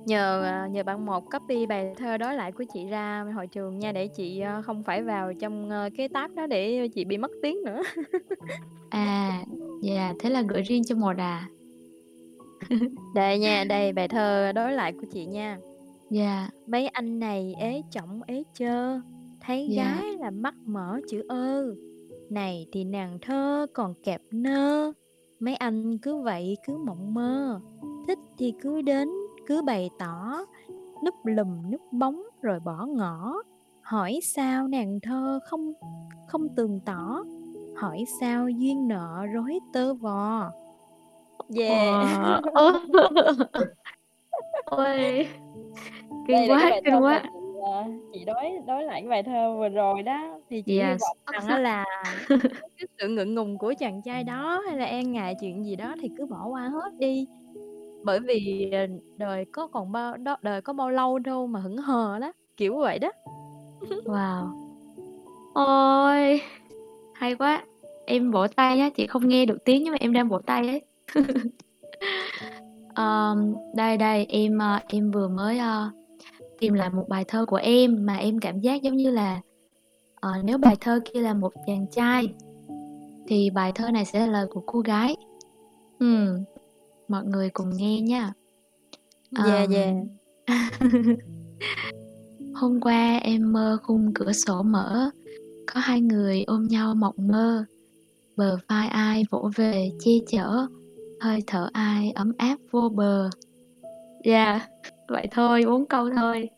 Nhờ, à, nhờ bạn một copy bài thơ đối lại của chị ra hội trường nha, để chị, không phải vào trong, cái tab đó để chị bị mất tiếng nữa. À, yeah, thế là gửi riêng cho một à? Đây nha, đây bài thơ đối lại của chị nha. Yeah. Mấy anh này ế chổng ế chơ, thấy Yeah. gái là mắt mở chữ ơ. Này thì nàng thơ còn kẹp nơ, mấy anh cứ vậy cứ mộng mơ, thích thì cứ đến, cứ bày tỏ, núp lùm núp bóng rồi bỏ ngỏ. Hỏi sao nàng thơ không không tường tỏ, hỏi sao duyên nợ rối tơ vò. Yeah. Ôi, kinh quá, kinh quá. chị, ờ, chị đối đối lại cái bài thơ vừa rồi đó, thì chị hy Yes, vọng xuất rằng sắc. là cái sự ngượng ngùng của chàng trai đó hay là e ngại chuyện gì đó thì cứ bỏ qua hết đi. Bởi vì, ờ, đời có còn bao đó đời có bao lâu đâu mà hững hờ đó, kiểu vậy đó. Wow. Ôi, hay quá. Em vỗ tay nhá, chị không nghe được tiếng nhưng mà em đang vỗ tay ấy. Ờm, đây đây, em, ơ, em vừa mới, ơ, tìm lại một bài thơ của em mà em cảm giác giống như là, ờ, nếu bài thơ kia là một chàng trai thì bài thơ này sẽ là lời của cô gái. Ừm, mọi người cùng nghe nha. Yeah, Ờm. yeah. Hôm qua em mơ khung cửa sổ mở, có hai người ôm nhau mộng mơ. Bờ vai ai vỗ về che chở, hơi thở ai ấm áp vô bờ. Yeah, vậy thôi, 4 câu thôi.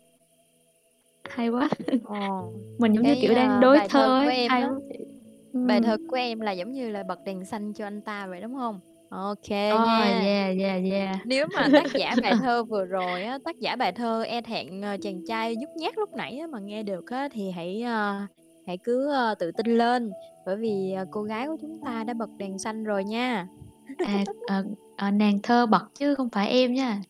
Hay quá. Ờ, Mình giống như cái, kiểu đang ơ, đối bài thơ ấy, em hay quá. bài thơ của em là giống như là bật đèn xanh cho anh ta vậy, đúng hông? Ok Ồ, nha. yeah, yeah, yeah. Nếu mà tác giả bài thơ vừa rồi á, tác giả bài thơ e thẹn ờ, chàng trai nhút nhát lúc nãy á, mà nghe được á, thì hãy ờ, hãy cứ ờ, tự tin lên bởi vì ờ, cô gái của chúng ta đã bật đèn xanh rồi nha. À, ờ, ờ, nàng thơ bật chứ không phải em nha.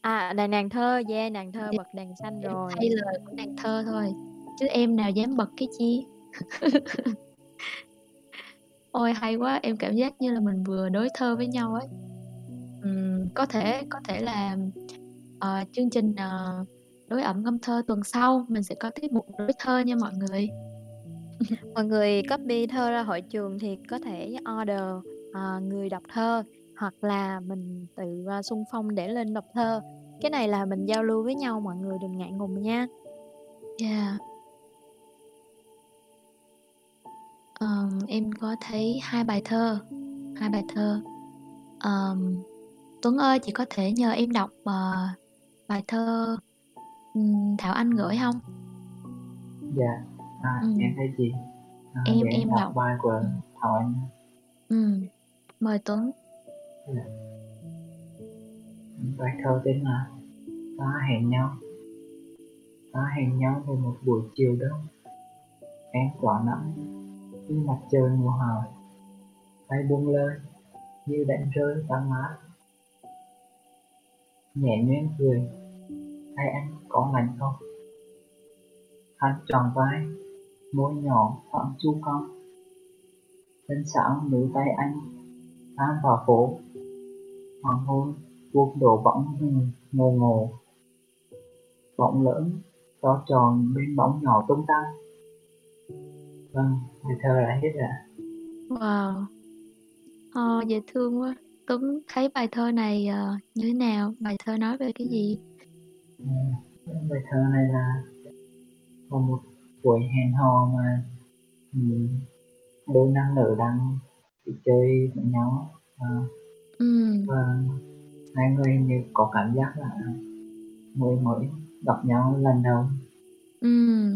À là nàng thơ, yeah, nàng thơ bật đèn xanh rồi. thay lời của nàng thơ thôi. Chứ em nào dám bật cái chi. Ôi hay quá, em cảm giác như là mình vừa đối thơ với nhau ấy. Ừm, có thể có thể là ờ, chương trình ờ, đối ẩm ngâm thơ tuần sau mình sẽ có tiết mục đối thơ nha mọi người. Mọi người copy thơ ra hội trường thì có thể order ờ, người đọc thơ hoặc là mình tự ờ, xung phong để lên đọc thơ. Cái này là mình giao lưu với nhau mọi người đừng ngại ngùng nha. Yeah. Ờm, em có thấy hai bài thơ, hai bài thơ. Ờm, Tuấn ơi, chị có thể nhờ em đọc ờ, bài thơ ừm, Thảo Anh gửi không? Dạ, à, Ừ. em thấy chị. À, Em để em đọc đọc. bài của Ừ. Thảo Anh. Ừ. Mời Tuấn. Bài thơ tên là Ta hẹn nhau. Ta hẹn nhau về một buổi chiều đông. Em tỏa nắng như mặt trời mùa hè. Tay buông lơi như đánh rơi tán lá. Nhẹ nhuyễn cười. Hay anh có lạnh không? Hắn tròn vai, môi nhỏ thoáng chu cong. Chân sáng níu tay anh, tan vào phố. Hoàng hôn buộc đổ bóng hình ngồ ngồ. Bóng lớn, to tròn bên bóng nhỏ tung tăng. Vâng, bài thơ đã hết rồi. ạ. Wow. Ờ, dễ thương quá. Tuấn thấy bài thơ này ờ, như thế nào? Bài thơ nói về cái gì? Ừ, Bài thơ này là một buổi hẹn hò mà ừ, đôi nam nữ đang chơi với nhau à, Ừ. và hai người như có cảm giác là mới mới gặp nhau lần đầu Ừ.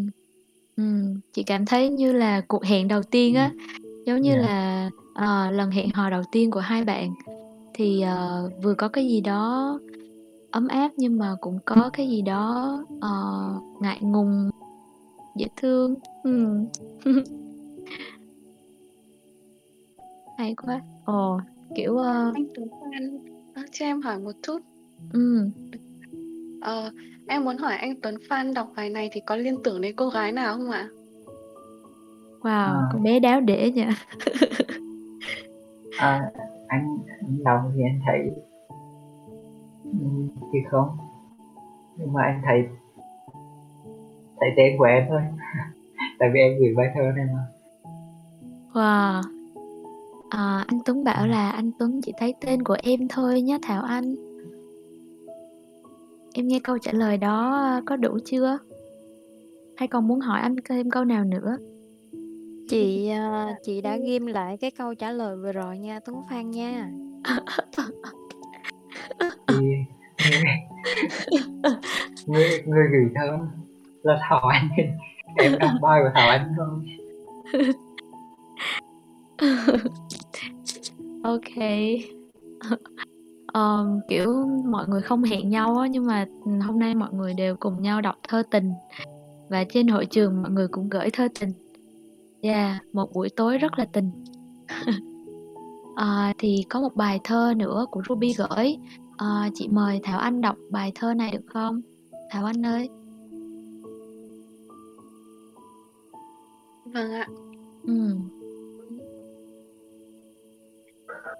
Ừ. Chị cảm thấy như là cuộc hẹn đầu tiên á, giống như Dạ. là ờ, lần hẹn hò đầu tiên của hai bạn thì ờ, vừa có cái gì đó ấm áp nhưng mà cũng có cái gì đó ờ, ngại ngùng, dễ thương. Ừ. Hay quá. Ồ, kiểu ờ, Anh Tuấn Phan ờ, cho em hỏi một chút. ừ. Ờ, em muốn hỏi anh Tuấn Phan đọc bài này thì có liên tưởng đến cô gái nào không ạ? Wow, À. con bé đáo để nha. à, anh anh đọc thì anh thấy ừ, thì không nhưng mà anh thấy thấy tên của em thôi tại vì em gửi bài thơ này mà Wow. À, anh Tuấn bảo là anh Tuấn chỉ thấy tên của em thôi nhé Thảo Anh. Em nghe câu trả lời đó có đủ chưa? Hay còn muốn hỏi anh thêm câu nào nữa? Chị ờ, chị đã ghim lại cái câu trả lời vừa rồi nha Tuấn Phan nha. thì người người gửi thơ là Thảo Anh em đọc bài của Thảo Anh không Ok. um, kiểu mọi người không hẹn nhau á nhưng mà ừ, hôm nay mọi người đều cùng nhau đọc thơ tình và trên hội trường mọi người cũng gửi thơ tình. Yeah, một buổi tối rất là tình. À, thì có một bài thơ nữa của Ruby gửi. À, chị mời Thảo Anh đọc bài thơ này được không? Thảo Anh ơi. Vâng ạ. Ừ.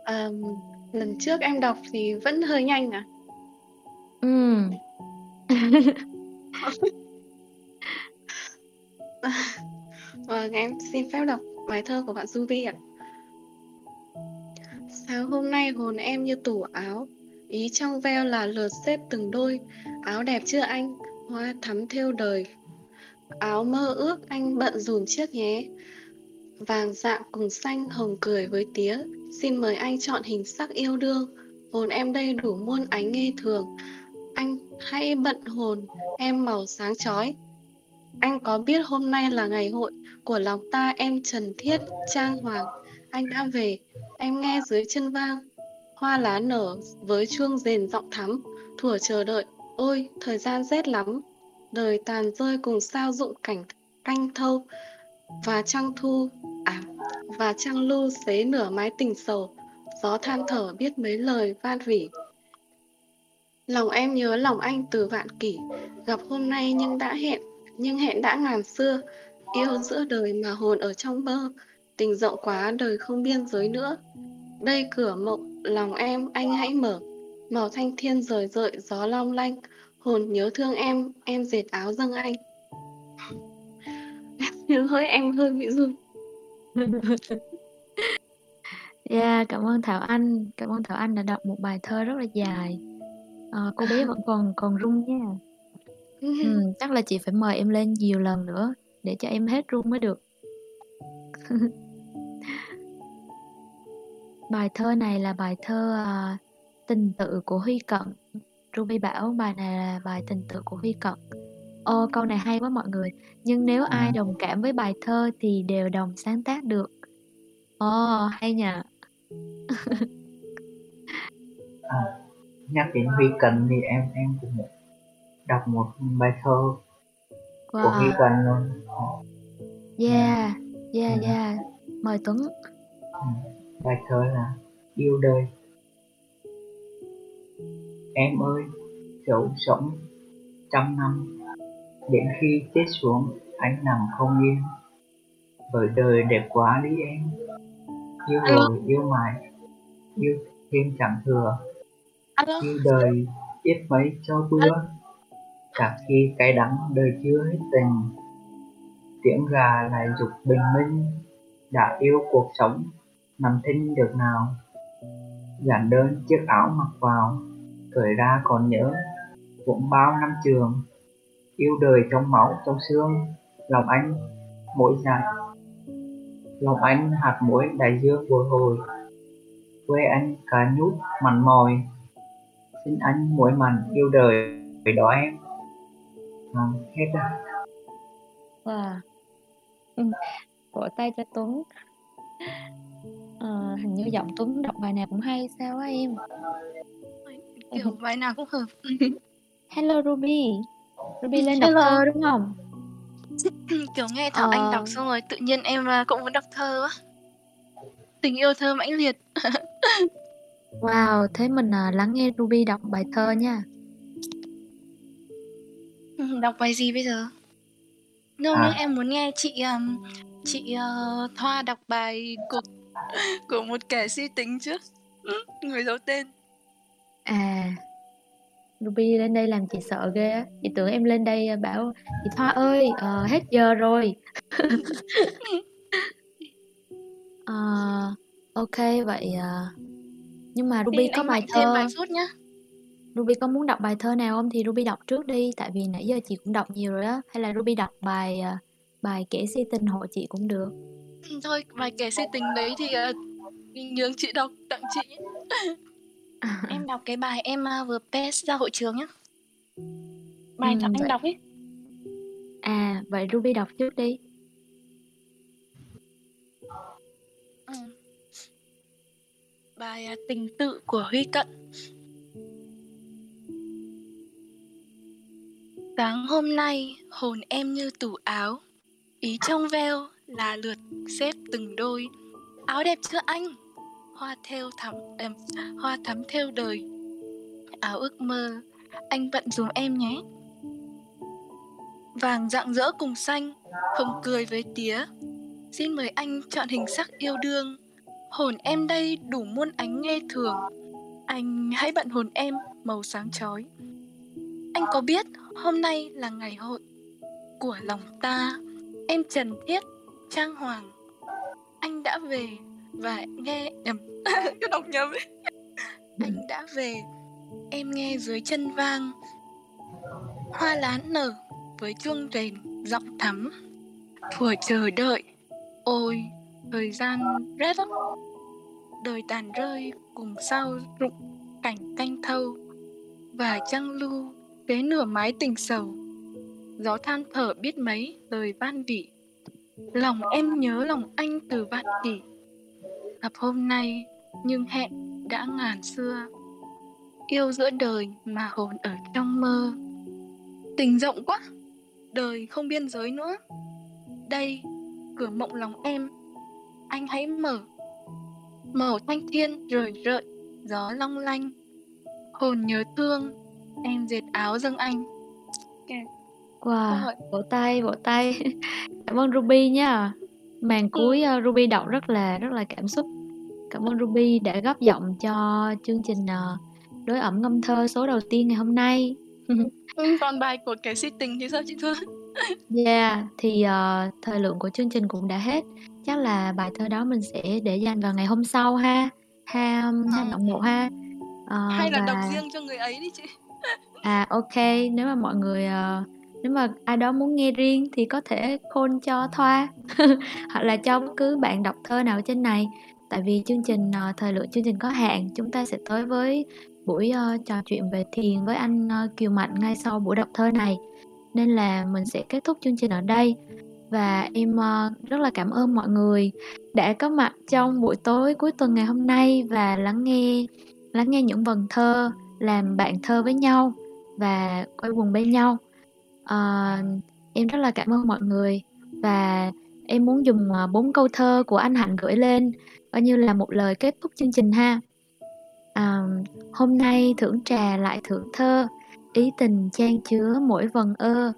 Ờ, lần trước em đọc thì vẫn hơi nhanh à? Ừ. Vâng, em xin phép đọc bài thơ của bạn Ruby ạ. Sáng hôm nay hồn em như tủ áo, ý trong veo là lượt xếp từng đôi, áo đẹp chưa anh, hoa thắm theo đời. Áo mơ ước anh bận dùm chiếc nhé, vàng dạng cùng xanh hồng cười với tía, xin mời anh chọn hình sắc yêu đương, hồn em đây đủ muôn ánh nghe thường, anh hãy bận hồn em màu sáng chói. Anh có biết hôm nay là ngày hội của lòng ta em trần thiết trang hoàng, anh đã về, em nghe dưới chân vang, hoa lá nở với chuông rền giọng thắm, Thủa chờ đợi, ôi, thời gian rét lắm, đời tàn rơi cùng sao dụng cảnh canh thâu, và trăng thu, à, và trăng lưu xế nửa mái tình sầu, gió than thở biết mấy lời van vỉ. Lòng em nhớ lòng anh từ vạn kỷ, gặp hôm nay nhưng đã hẹn, nhưng hẹn đã ngàn xưa, yêu giữa đời mà hồn ở trong mơ, tình rộng quá đời không biên giới nữa. Đây cửa mộng, lòng em, anh hãy mở, màu thanh thiên rời rợi gió long lanh, hồn nhớ thương em, em dệt áo dâng anh. Hơi em hơi bị run. Yeah, cảm ơn Thảo Anh, cảm ơn Thảo Anh đã đọc một bài thơ rất là dài. Ờ, cô bé vẫn còn còn run nha. Ừm, chắc là chị phải mời em lên nhiều lần nữa để cho em hết run mới được. Bài thơ này là bài thơ, à, Tình tự của Huy Cận. Ruby bảo bài này là bài Tình tự của Huy Cận. Ô, câu này hay quá mọi người. Nhưng nếu ai À. đồng cảm với bài thơ thì đều đồng sáng tác được. Ồ, hay nhỉ. À, nhắc đến Huy Cận thì em em cũng đọc một bài thơ của Huy Wow. Cận luôn. Yeah, yeah, yeah. Mời Tuấn. Bài thơ là Yêu đời. Em ơi, dẫu sống trăm năm, đến khi chết xuống anh nằm không yên. Bởi đời đẹp quá đi em, yêu rồi yêu mãi, yêu thêm chẳng thừa. Yêu đời biết mấy cho bữa, cả khi cái đắng đời chưa hết tình. Tiếng gà lại dục bình minh, đã yêu cuộc sống, nằm thinh được nào. Giản đơn chiếc áo mặc vào, cởi ra còn nhớ, cũng bao năm trường. Yêu đời trong máu trong xương, lòng anh mỗi dại. Lòng anh hạt muối đại dương bồi hồi, quê anh cá nhút mặn mòi. Xin anh muối mặn yêu đời để đó em. À, hết rồi. Wow. Ừ, Vỗ tay cho Tuấn. à, hình như giọng Tuấn đọc bài nào cũng hay sao á em kiểu bài nào cũng hợp Hello Ruby. Ruby lên đọc hello. thơ đúng không? kiểu nghe Thảo Anh Ờ. đọc xong rồi tự nhiên em à, cũng muốn đọc thơ á tình yêu thơ mãnh liệt Wow, thế mình à, lắng nghe Ruby đọc bài thơ nha. Ừ, đọc bài gì bây giờ no À. em muốn nghe chị um, chị ờ, Thoa đọc bài của của một kẻ si tính trước người giấu tên À, Ruby lên đây làm chị sợ ghê á. Chị tưởng em lên đây à, bảo chị Thoa ơi, ờ, hết giờ rồi. Ờ, ok vậy à, nhưng mà Ruby Xin có bài thơ vài phút nhá. Ruby có muốn đọc bài thơ nào không? Thì Ruby đọc trước đi tại vì nãy giờ chị cũng đọc nhiều rồi á. Hay là Ruby đọc bài à, bài kể si tình hộ chị cũng được. Thôi bài kẻ si tình đấy thì uh, nhường chị đọc tặng chị em đọc cái bài em à, vừa pass ra hội trường nhá. Bài Ừ, Anh vậy- đọc ấy? À vậy Ruby đọc trước đi. Ừ. Bài à, tình tự của Huy Cận. Sáng hôm nay hồn em như tủ áo. Ý trong veo là lượt xếp từng đôi. Áo đẹp chưa anh? Hoa theo thắm, em, hoa thắm theo đời. Áo ước mơ, anh bận dùm em nhé. Vàng rạng rỡ cùng xanh, Không cười với tía. Xin mời anh chọn hình sắc yêu đương. Hồn em đây đủ muôn ánh nghe thường. Anh hãy bận hồn em, màu sáng chói. Anh có biết hôm nay là ngày hội Của lòng ta? Em Trần Thiết, Trang Hoàng. Anh đã về. Và nghe nhầm. Cái đọc nhầm ấy. Anh đã về. Em nghe dưới chân vang. Hoa lá nở Với chuông rền giọng thắm. Thuở chờ đợi. Ôi, thời gian rét lắm. Đời tàn rơi cùng sao rụng cảnh canh thâu. Và trăng lưu kế nửa mái tình sầu. Gió than thở biết mấy lời van vỉ Lòng em nhớ lòng anh từ vạn kỷ Gặp hôm nay nhưng hẹn đã ngàn xưa Yêu giữa đời mà hồn ở trong mơ Tình rộng quá Đời không biên giới nữa Đây cửa mộng lòng em Anh hãy mở Màu thanh thiên rời rợi Gió long lanh Hồn nhớ thương Em dệt áo dâng anh okay. Wow, vỗ tay, vỗ tay. Cảm ơn Ruby nha. Màn cuối uh, Ruby đọc rất là rất là cảm xúc. Cảm ơn Ruby đã góp giọng cho chương trình uh, đối ẩm ngâm thơ số đầu tiên ngày hôm nay. ừ, Còn bài của kẻ si tình thì sao chị Thương? Yeah, thì uh, thời lượng của chương trình cũng đã hết. Chắc là bài thơ đó mình sẽ để dành vào ngày hôm sau ha. Ha, ha Ờ. bạn một ha. Ờ, Hay là đọc và- riêng cho người ấy đi chị À ok, nếu mà mọi người ờ, nếu mà ai đó muốn nghe riêng thì có thể call cho Thoa hoặc là cho bất cứ bạn đọc thơ nào trên này. Tại vì chương trình ờ, thời lượng chương trình có hạn, chúng ta sẽ tới với buổi uh, trò chuyện về thiền với anh uh, Kiều Mạnh ngay sau buổi đọc thơ này. Nên là mình sẽ kết thúc chương trình ở đây. Và em uh, rất là cảm ơn mọi người đã có mặt trong buổi tối cuối tuần ngày hôm nay và lắng nghe lắng nghe những vần thơ làm bạn thơ với nhau và quay quần bên nhau Ờ, em rất là cảm ơn mọi người và em muốn dùng ờ, bốn câu thơ của anh Hạnh gửi lên coi như là một lời kết thúc chương trình ha. À, hôm nay thưởng trà lại thưởng thơ ý tình chan chứa mỗi vần ơ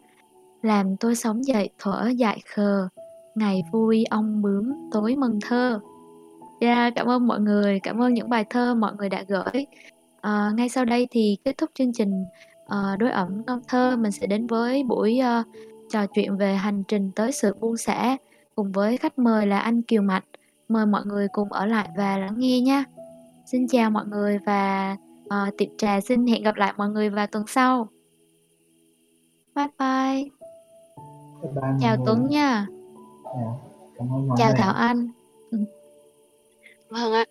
làm tôi sống dậy thuở dại khờ ngày vui ong bướm tối mừng thơ. Yeah, cảm ơn mọi người, cảm ơn những bài thơ mọi người đã gửi. Ờ, ngay sau đây thì kết thúc chương trình ờ, đối ẩm ngâm thơ mình sẽ đến với buổi ờ, trò chuyện về hành trình tới sự buông xả cùng với khách mời là anh Kiều Mạnh. Mời mọi người cùng ở lại và lắng nghe nha. Xin chào mọi người và ờ, tiệc trà xin hẹn gặp lại mọi người vào tuần sau. Bye bye. Bye bye Chào. Tuấn nha. Dạ, Cảm ơn mọi Chào người. Thảo Anh. Vâng ạ